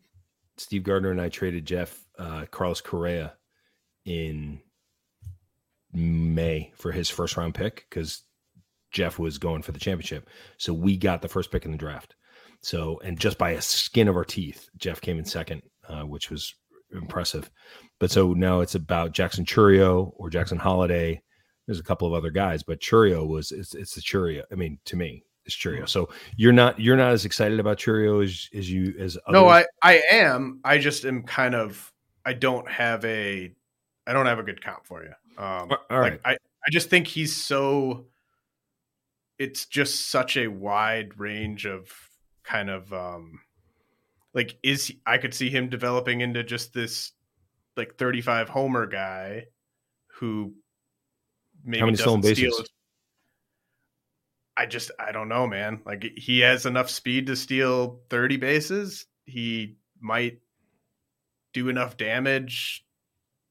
Steve Gardner, and I traded Jeff uh, Carlos Correa in May for his first round pick because Jeff was going for the championship. So we got the first pick in the draft. So, and just by a skin of our teeth, Jeff came in second, uh, which was impressive. But so now it's about Jackson Chourio or Jackson Holliday. There's a couple of other guys, but Chourio was it's it's the Chourio. I mean, to me, it's Chourio. Mm-hmm. So you're not you're not as excited about Chourio as as you as others? no, I I am. I just am kind of I don't have a I don't have a good comp for you. Um, All right. Like I I just think he's so. It's just such a wide range of kind of um like is he, I could see him developing into just this like 35 homer guy who maybe How many stolen bases? I just I don't know, man. Like he has enough speed to steal 30 bases. He might do enough damage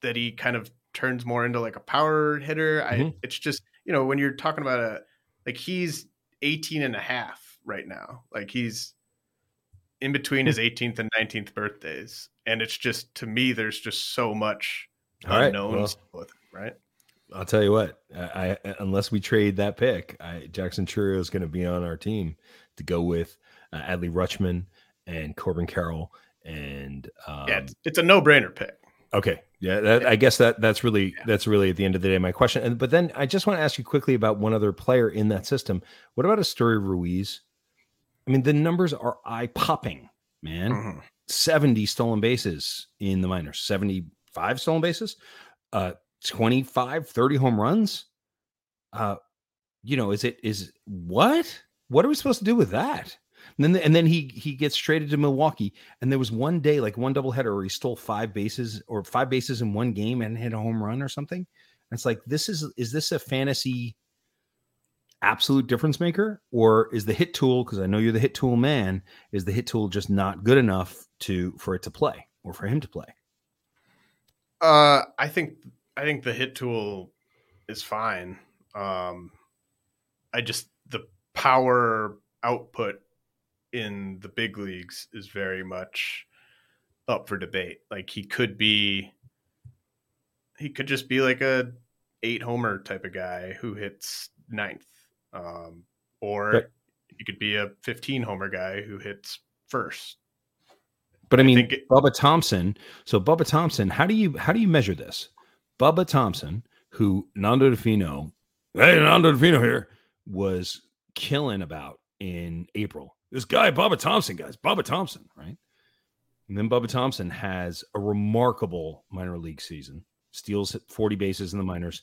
that he kind of turns more into like a power hitter. Mm-hmm. I it's just, you know, when you're talking about a like he's 18 and a half right now. Like he's in between his 18th and 19th birthdays. And it's just to me there's just so much All unknowns right. well, with him, right? I'll tell you what, I, I unless we trade that pick, I, Jackson Chourio is going to be on our team to go with uh, Adley Rutschman and Corbin Carroll and um, yeah, it's, it's a no brainer pick. Okay, yeah, that, I guess that that's really yeah. that's really at the end of the day my question. And but then I just want to ask you quickly about one other player in that system. What about Esteury Ruiz? I mean, the numbers are eye popping, man. Mm-hmm. Seventy stolen bases in the minors, seventy-five stolen bases. Uh, 25, 30 home runs. Uh, you know, is it is what? What are we supposed to do with that? And then and then he he gets traded to Milwaukee. And there was one day, like one doubleheader, where he stole five bases or five bases in one game and hit a home run or something. And it's like, this is is this a fantasy absolute difference maker? Or is the hit tool, because I know you're the hit tool man, is the hit tool just not good enough to for it to play or for him to play? Uh I think I think the hit tool is fine. Um, I just the power output in the big leagues is very much up for debate. Like he could be, he could just be like a eight homer type of guy who hits ninth, um, or but, he could be a fifteen homer guy who hits first. But I mean, I it, Bubba Thompson. So Bubba Thompson, how do you how do you measure this? Bubba Thompson, who Nando Di Fino, hey, Nando Di Fino here, was killing about in April. This guy, Bubba Thompson, guys, Bubba Thompson, right? And then Bubba Thompson has a remarkable minor league season, steals 40 bases in the minors,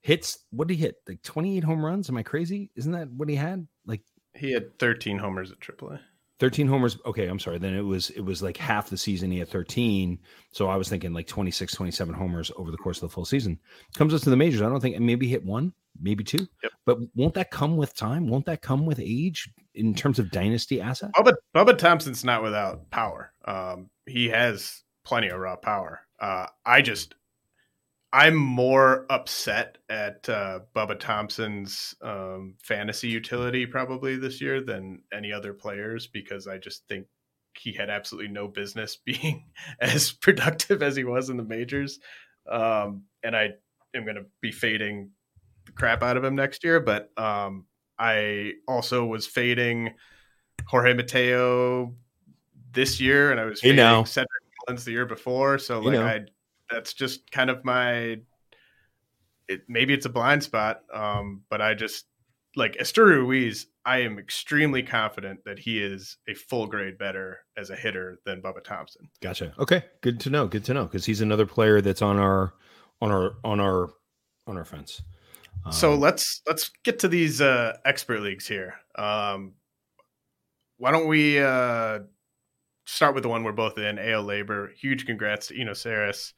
hits, what did he hit? Like 28 home runs? Am I crazy? Isn't that what he had? Like, he had 13 homers at AAA. 13 homers okay i'm sorry then it was it was like half the season he had 13 so i was thinking like 26 27 homers over the course of the full season. Comes up to the majors i don't think maybe hit one maybe two. Yep. but won't that come with time? Won't that come with age in terms of dynasty asset? Bubba, bubba thompson's not without power. Um, he has plenty of raw power. Uh, i just I'm more upset at uh, Bubba Thompson's um, fantasy utility probably this year than any other players because I just think he had absolutely no business [laughs] being as productive as he was in the majors. Um, and I am going to be fading the crap out of him next year. But um, I also was fading Jorge Mateo this year, and I was fading hey Cedric Mullins the year before. So like I that's just kind of my it, maybe it's a blind spot, um, but I just like Esteury Ruiz. I am extremely confident that he is a full grade better as a hitter than Bubba Thompson. Gotcha. Okay, good to know. Good to know because he's another player that's on our on our on our on our fence. Um, so let's let's get to these uh, expert leagues here. Um, why don't we uh, start with the one we're both in? AL LABR. Huge congrats to Eno Sarris.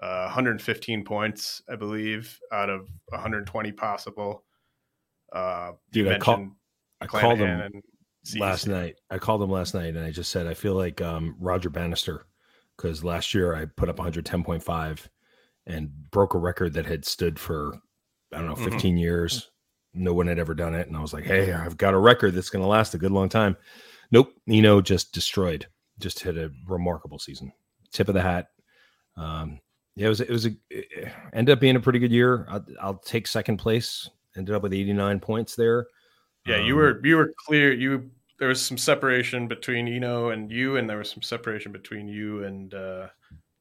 Uh, 115 points, I believe, out of 120 possible. Uh, Dude, I, call, I called him last night. I called him last night, and I just said I feel like um, Roger Bannister because last year I put up 110.5 and broke a record that had stood for I don't know mm-hmm. 15 mm-hmm. years. No one had ever done it, and I was like, "Hey, I've got a record that's going to last a good long time." Nope, Eno just destroyed. Just had a remarkable season. Tip of the hat. Um, yeah, it was it was a it ended up being a pretty good year. I'll, I'll take second place. Ended up with 89 points there. Yeah, um, you were you were clear. You there was some separation between Eno and you, and there was some separation between you and uh,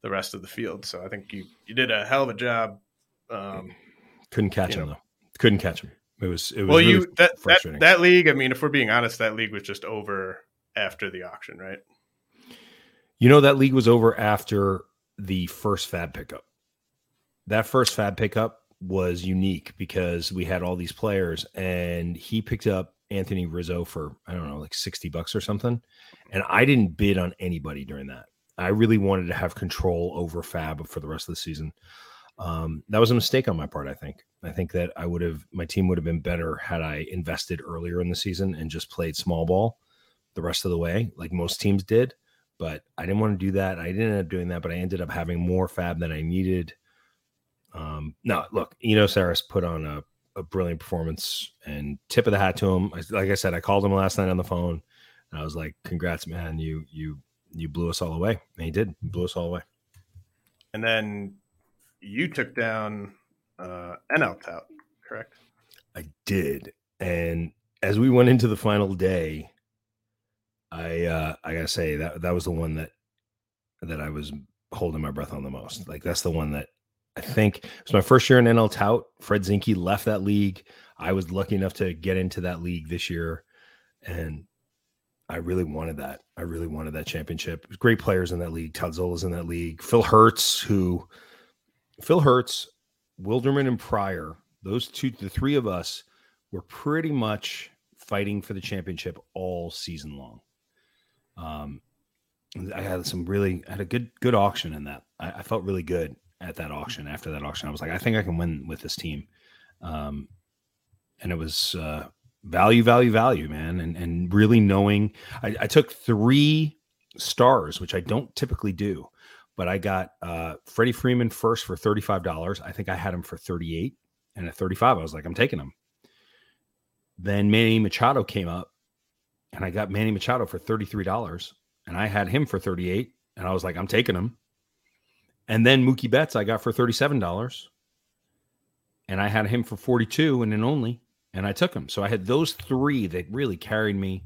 the rest of the field. So I think you you did a hell of a job. Um, Couldn't catch him know. though. Couldn't catch him. It was it was well. Really you that, that that league. I mean, if we're being honest, that league was just over after the auction, right? You know that league was over after the first fab pickup. That first fab pickup was unique because we had all these players and he picked up Anthony Rizzo for I don't know like 60 bucks or something and I didn't bid on anybody during that. I really wanted to have control over Fab for the rest of the season. Um, that was a mistake on my part. I think. I think that I would have my team would have been better had I invested earlier in the season and just played small ball the rest of the way, like most teams did. But I didn't want to do that. I didn't end up doing that, but I ended up having more Fab than I needed. Um, no, look, Eno Sarris put on a, a brilliant performance and tip of the hat to him. Like I said, I called him last night on the phone and I was like, "Congrats, man! You you you blew us all away." And he did. He blew us all away. And then you took down uh, NL Tout, correct? I did. And as we went into the final day, I uh, I gotta say that that was the one that that I was holding my breath on the most. Like that's the one that I think it was my first year in NL Tout. Fred Zinkie left that league. I was lucky enough to get into that league this year, and I really wanted that. I really wanted that championship. Great players in that league. Todd Zola's in that league. Phil Hertz, who Phil Hertz, Wilderman, and Pryor, those two, the three of us were pretty much fighting for the championship all season long. Um, I had some really I had a good good auction in that. I, I, felt really good at that auction. After that auction, I was like, I think I can win with this team. Um, and it was uh, value, value, value, man, and and really knowing. I, I took three stars, which I don't typically do, but I got uh, Freddie Freeman first for thirty five dollars. I think I had him for thirty eight, and at thirty five, I was like, I'm taking him. Then Manny Machado came up, and I got Manny Machado for thirty three dollars, and I had him for thirty eight, and I was like, I'm taking him. And then Mookie Betts, I got for thirty seven dollars, and I had him for forty two, and then only and I took him. So I had those three that really carried me.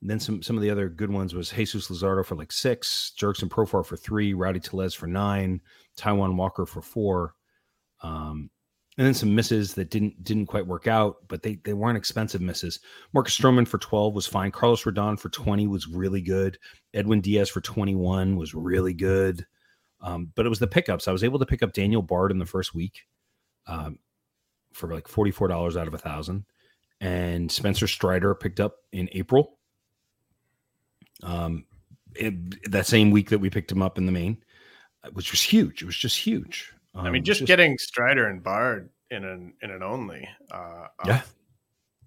And then some some of the other good ones was Jesus Luzardo for like six, Jurickson Profar for three, Rowdy Tellez for nine, Taijuan Walker for four, um, and then some misses that didn't didn't quite work out, but they they weren't expensive misses. Marcus Stroman for twelve was fine. Carlos Rodon for twenty was really good. Edwin Diaz for twenty one was really good. Um, but it was the pickups. I was able to pick up Daniel Bard in the first week. Um, for like $44 out of a thousand. And Spencer Strider picked up in April. Um, it, that same week that we picked him up in the main, uh, which was huge. It was just huge. Um, I mean, um, just, just, getting Strider and Bard in an in an only, uh, yeah,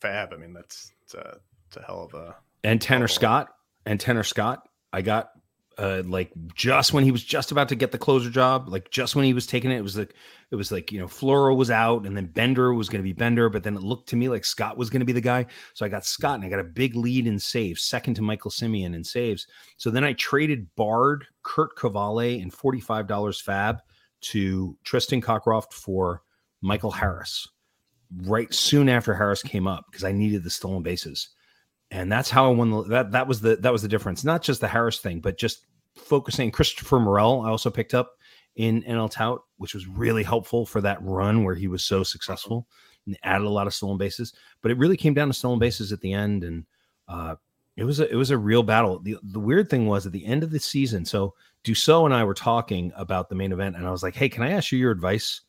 fab. I mean, that's it's a, it's a hell of a and Tanner Scott and Tanner Scott. I got uh, like just when he was just about to get the closer job, like just when he was taking it, it was like it was like you know Floro was out, and then Bender was going to be Bender, but then it looked to me like Scott was going to be the guy. So I got Scott, and I got a big lead in saves, second to Michael Simeon in saves. So then I traded Bard, Curt Casali, and forty five dollars Fab to Tristan Cockcroft for Michael Harris. Right soon after Harris came up because I needed the stolen bases and that's how I won the, that. That was the that was the difference. Not just the Harris thing, but just focusing. Christopher Morel, I also picked up in NL Tout, which was really helpful for that run where he was so successful and added a lot of stolen bases. But it really came down to stolen bases at the end, and uh, it was a it was a real battle. The the weird thing was at the end of the season. So Dussault and I were talking about the main event, and I was like, "Hey, can I ask you your advice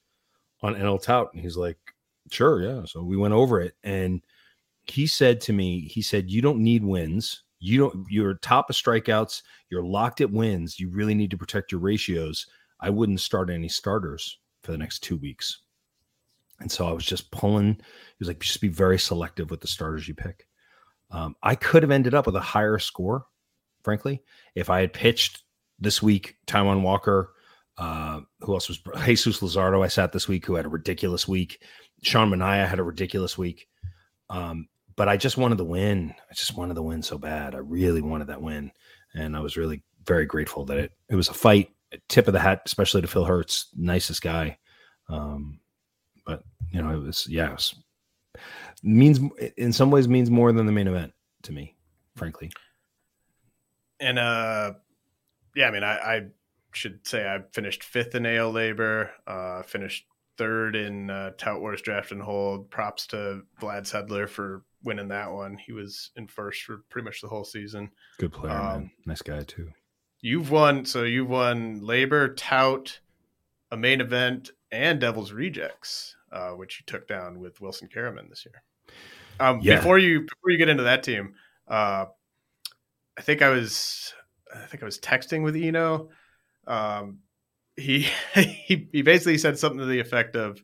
on NL Tout?" And he's like, "Sure, yeah." So we went over it, and he said to me, he said, "You don't need wins. You don't. You're top of strikeouts. You're locked at wins. You really need to protect your ratios. I wouldn't start any starters for the next two weeks." And so I was just pulling. He was like, "Just be very selective with the starters you pick." Um, I could have ended up with a higher score, frankly, if I had pitched this week. Taijuan Walker, uh, who else was Jesus Luzardo? I sat this week, who had a ridiculous week. Sean Manaea had a ridiculous week. Um, but I just wanted the win. I just wanted the win so bad. I really wanted that win, and I was really very grateful that it it was a fight. Tip of the hat, especially to Phil Hertz, nicest guy. Um, but you know, it was yeah, it was means in some ways means more than the main event to me, frankly. And uh, yeah, I mean, I, I should say I finished fifth in AL LABR, uh, finished third in uh, Tout Wars Draft and Hold. Props to Vlad Sedler for winning that one. He was in first for pretty much the whole season. Good player, um, man. Nice guy too. You've won, so you've won LABR, Tout, a main event, and Devil's Rejects, uh, which you took down with Wilson Karaman this year. Um, yeah. Before you before you get into that team, uh, I think I was I think I was texting with Eno. Um, he [laughs] he he basically said something to the effect of,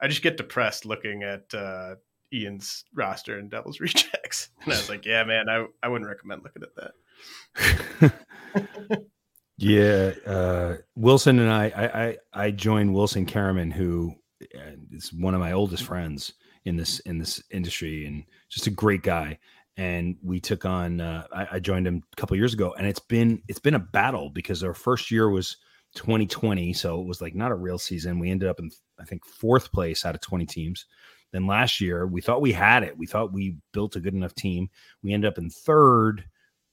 "I just get depressed looking at uh, Ian's roster and Devil's [laughs] Rejects," and I was like, "Yeah, man, I I wouldn't recommend looking at that." [laughs] yeah, uh, Wilson and I, I I I joined Wilson Karaman, who uh, one of my oldest friends in this in this industry and just a great guy. And we took on uh, I, I, joined him a couple years ago and it's been it's been a battle because our first year was 2020 so it was like not a real season. We ended up in i think fourth place out of 20 teams. Then last year we thought we had it. We thought we built a good enough team. We ended up in third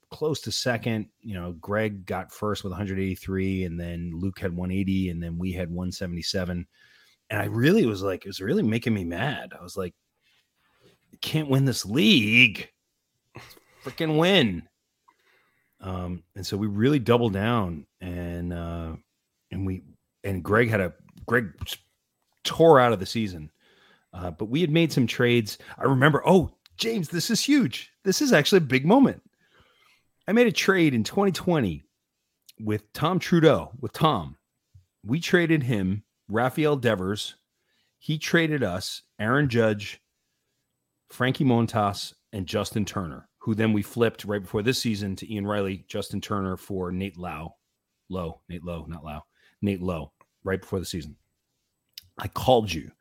close to second. You know greg got first with 183 and then luke had 180 and then we had 177 and I really was like, it was really making me mad. I was like, can't win this league. Freaking win. Um, and so we really doubled down and uh and we and Greg had a Greg tore out of the season. Uh, but we had made some trades. I remember, oh, James, this is huge. This is actually a big moment. I made a trade in 2020 with Tom Trudeau, with Tom. We traded him Rafael Devers. He traded us Aaron Judge, Frankie Montas, and Justin Turner, who then we flipped right before this season to Ian Riley, Justin Turner for Nate Lau. Low, Nate Lowe, not Lau, Nate Lowe, right before the season. I called you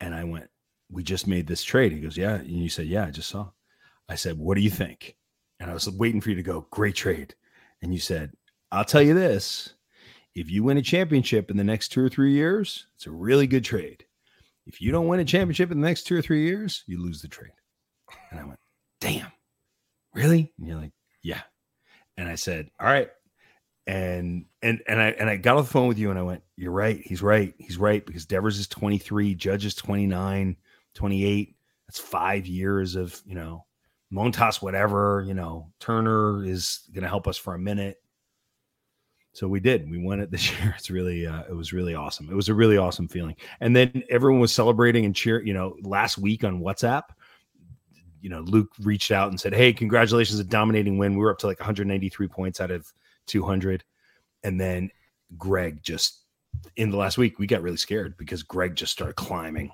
and I went, We just made this trade. He goes, Yeah. And you said, Yeah, I just saw. I said, What do you think? And I was waiting for you to go, Great trade. And you said, I'll tell you this if you win a championship in the next two or three years, it's a really good trade. If you don't win a championship in the next two or three years, you lose the trade. And I went, damn, really? And you're like, yeah. And I said, all right. And and and I and I got off the phone with you and I went, You're right. He's right. He's right. Because Devers is 23, Judge is 29, 28. That's five years of, you know, Montas, whatever, you know, Turner is gonna help us for a minute so we did we won it this [laughs] year. It's really uh, it was really awesome. It was a really awesome feeling. And then everyone was celebrating and cheer you know last week on whatsapp you know luke reached out and said hey congratulations a dominating win. We were up to like 193 points out of 200 and then greg just in the last week we got really scared because greg just started climbing.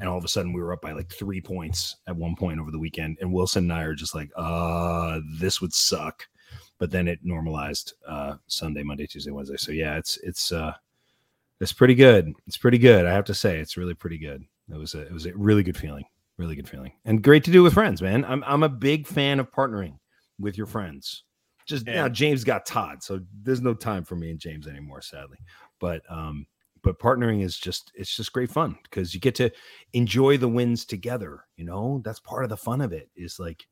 And all of a sudden we were up by like three points at one point over the weekend. And wilson and i are just like uh this would suck but then it normalized uh, Sunday, Monday, Tuesday, Wednesday. So yeah, it's it's uh, it's pretty good. It's pretty good. I have to say, it's really pretty good. It was a it was a really good feeling, really good feeling, and great to do with friends, man. I'm I'm a big fan of partnering with your friends. Just yeah. now, James got Todd, so there's no time for me and James anymore, sadly. But um, but partnering is just it's just great fun because you get to enjoy the wins together. You know, that's part of the fun of it. Is like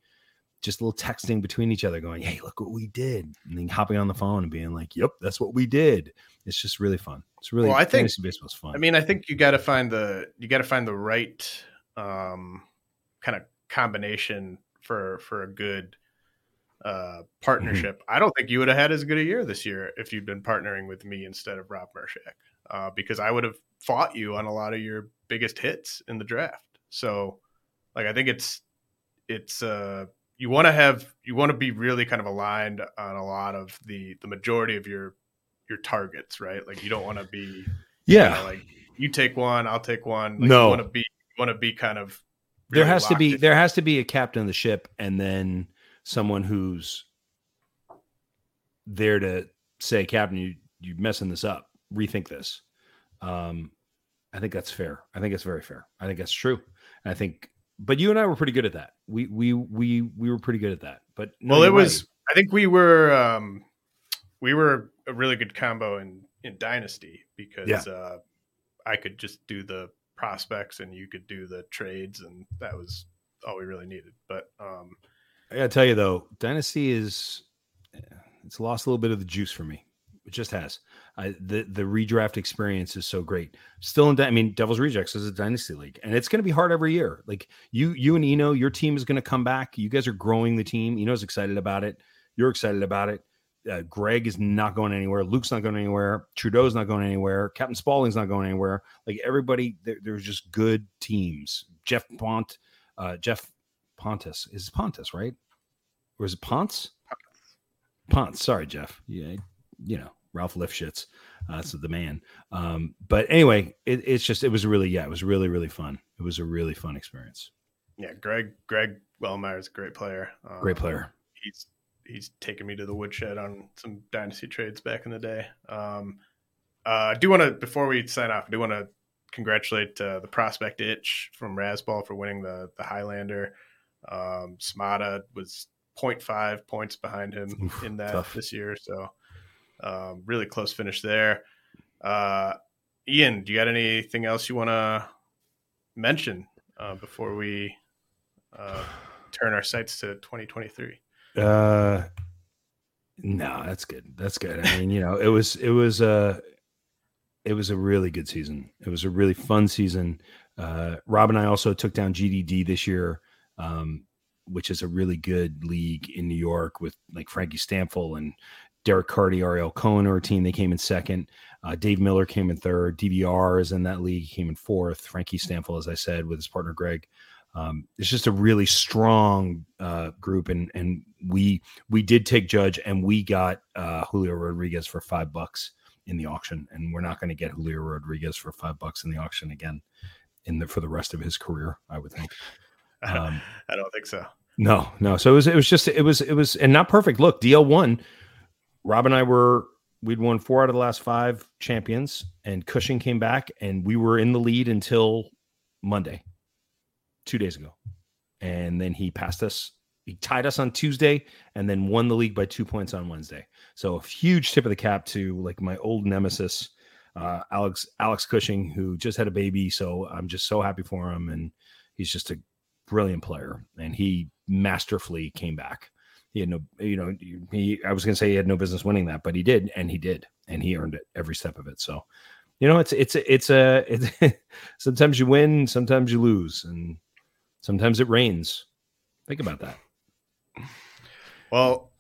just a little texting between each other, going, "Hey, look what we did," and then hopping on the phone and being like, "Yep, that's what we did." It's just really fun. It's really Well, I think- baseball's fun. I mean, I think you got to find the you got to find the right um, kind of combination for for a good uh, partnership. I don't think you would have had as good a year this year if you'd been partnering with me instead of Rob Mershak, uh, because I would have fought you on a lot of your biggest hits in the draft. So, like, I think it's it's uh, you want to have you want to be really kind of aligned on a lot of the the majority of your your targets, right? Like, you don't want to be yeah, you know, like you take one, I'll take one. Like, No. you want to be you want to be kind of there has to be in. there has to be a captain of the ship and then someone who's there to say captain you you messing this up rethink this um i think that's fair i think it's very fair i think that's true i think but you and i were pretty good at that we we we we were pretty good at that but no, well, it was. right. I think we were um we were a really good combo in in Dynasty because Yeah. uh, I could just do the prospects and you could do the trades, and that was all we really needed. But um, I gotta tell you though, Dynasty is it's lost a little bit of the juice for me. It just has. I, the the redraft experience is so great. Still in, Dy- I mean, Devil's Rejects is a Dynasty league, and it's going to be hard every year. Like you, you and Eno, your team is going to come back. You guys are growing the team. Eno's excited about it. You're excited about it. Uh, Greg is not going anywhere. Luke's not going anywhere. Trudeau's not going anywhere. Captain Spaulding's not going anywhere. Like everybody, there's just good teams. Jeff Pont, uh, Jeff Pontus is Pontus, right? Or is it Ponce? Ponce. Sorry, Jeff. Yeah, you know Ralph Lifshitz. Uh, that's the man. Um, but anyway, it, it's just it was really yeah, it was really really fun. It was a really fun experience. yeah, Greg Greg Wellmeyer is a great player. Um, Great player. he's he's taken me to the woodshed on some dynasty trades back in the day. Um, uh, I do want to before we sign off, I do want to congratulate uh, the prospect itch from Razzball for winning the the Highlander. Um, Smata was 0.5 points behind him Oof, in that tough. this year, so um, really close finish there. Uh, Ian, do you got anything else you want to mention uh, before we uh, turn our sights to 2023? Uh, no, that's good. That's good. I mean, you know, it was it was a it was a really good season. It was a really fun season. Uh, Rob and I also took down GDD this year, um, which is a really good league in New York with like Frankie Stampfl and Derek Carty, Ariel Cohen are a team. They came in second. Uh, Dave Miller came in third. DVR is in that league. He came in fourth. Frankie Stampfl, as I said, with his partner Greg. Um, it's just a really strong uh, group, and and we we did take Judge, and we got uh, Julio Rodriguez for five bucks in the auction, and we're not going to get Julio Rodriguez for five bucks in the auction again in the for the rest of his career. I would think. Um, [laughs] I don't think so. no, no. So it was it was just it was it was and not perfect. Look, DL one. Rob and I were we'd won four out of the last five champions, and Cushing came back, and we were in the lead until Monday, two days ago, and then he passed us. He tied us on Tuesday, and then won the league by two points on Wednesday. So a huge tip of the cap to like my old nemesis, uh, Alex Alex Cushing, who just had a baby. So I'm just so happy for him, and he's just a brilliant player, and he masterfully came back. He had no, you know, he. I was going to say he had no business winning that, but he did, and he did, and he earned it every step of it. So, you know, it's it's it's a [laughs] it's, sometimes you win, sometimes you lose, and sometimes it rains. Think about that. Well,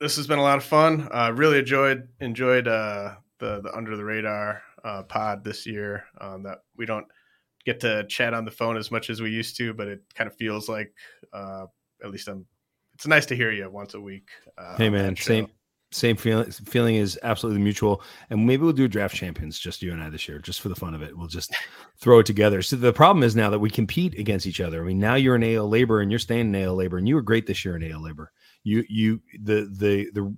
this has been a lot of fun. Uh, really enjoyed enjoyed uh, the the under the radar uh, pod this year. Um, that we don't get to chat on the phone as much as we used to, but it kind of feels like uh, at least I'm. It's nice to hear you once a week. Uh, Hey man, same same feeling. Feeling is absolutely mutual, and maybe we'll do draft champions, just you and I this year, just for the fun of it. We'll just [laughs] throw it together. So the problem is now that we compete against each other. I mean, now you're in AL LABR and you're staying in AL LABR, and you were great this year in AL LABR. You you the the the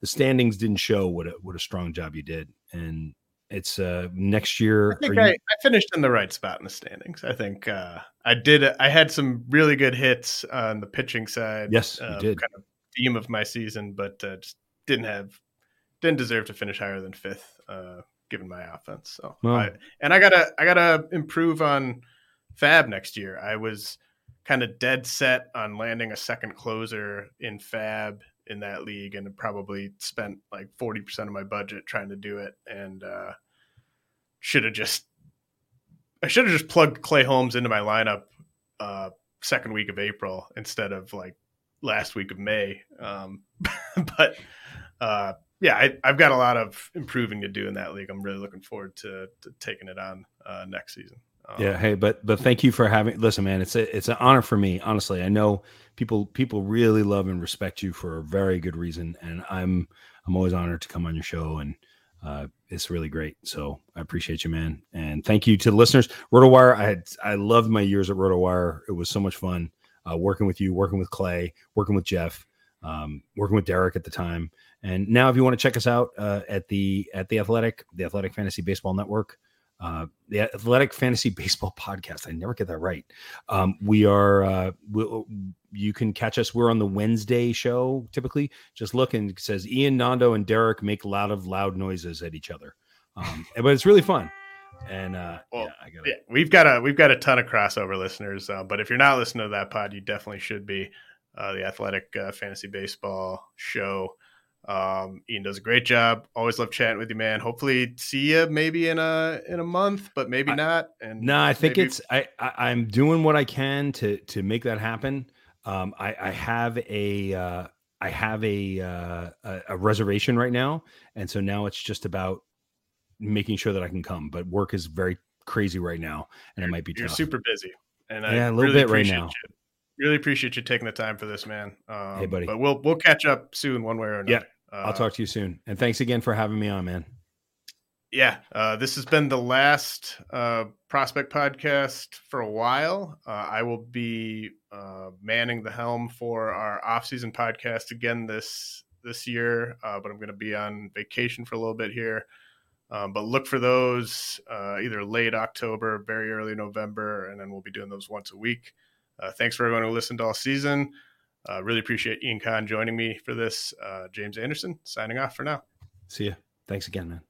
the standings didn't show what a what a strong job you did, and it's uh next year. I think I, you- I finished in the right spot in the standings. I think uh, I did. I had some really good hits on the pitching side. Yes, uh, did. Kind of theme of my season, but uh, just didn't have didn't deserve to finish higher than fifth, uh, given my offense. So, Well- I, and I gotta I gotta improve on Fab next year. I was kind of dead set on landing a second closer in Fab in that league, and probably spent like forty percent of my budget trying to do it, and uh, should have just I should have just plugged Clay Holmes into my lineup uh, second week of April instead of like last week of May. Um, [laughs] but uh, yeah, I, have got a lot of improving to do in that league. I'm really looking forward to, to taking it on uh, next season. Um, yeah. Hey, but but thank you for having. Listen, man, it's a, it's an honor for me. Honestly, I know people people really love and respect you for a very good reason, and I'm I'm always honored to come on your show and. Uh, it's really great. So I appreciate you, man. And thank you to the listeners. RotoWire, I had I loved my years at RotoWire. It was so much fun uh, working with you, working with Clay, working with Jeff, um, working with Derek at the time. And now, if you want to check us out uh, at the at the Athletic, the Athletic Fantasy Baseball Network, uh, the Athletic Fantasy [laughs] Baseball Podcast. I never get that right. Um, we are. Uh, we, you can catch us. We're on the Wednesday show typically. Just look and it says Ian Nando and Derek make a lot of loud noises at each other, um, but it's really fun. And uh, well, yeah, I gotta... yeah, we've got a we've got a ton of crossover listeners. Uh, but if you're not listening to that pod, you definitely should be. Uh, the Athletic uh, Fantasy Baseball Show. Um, Ian does a great job. Always love chatting with you, man. Hopefully, see you maybe in a in a month, but maybe I, not. And no, I think maybe... it's I, I am doing what I can to to make that happen. Um, I, I have a uh, I have a, uh, a a reservation right now, and so now it's just about making sure that I can come. But work is very crazy right now, and you're, it might be you're tough. super busy, and yeah, I a little really bit right now. You really appreciate you taking the time for this, man. Um, hey, buddy. But we'll we'll catch up soon, one way or another. Yeah, I'll talk to you soon. And thanks again for having me on, man. Yeah, uh, this has been the last uh, prospect podcast for a while. Uh, I will be uh, manning the helm for our off-season podcast again this this year, uh, but I'm going to be on vacation for a little bit here. Um, but look for those uh, either late October, very early November, and then we'll be doing those once a week. thanks for everyone who listened all season. Uh, really appreciate Ian Kahn joining me for this. Uh, James Anderson signing off for now. See you. Thanks again, man.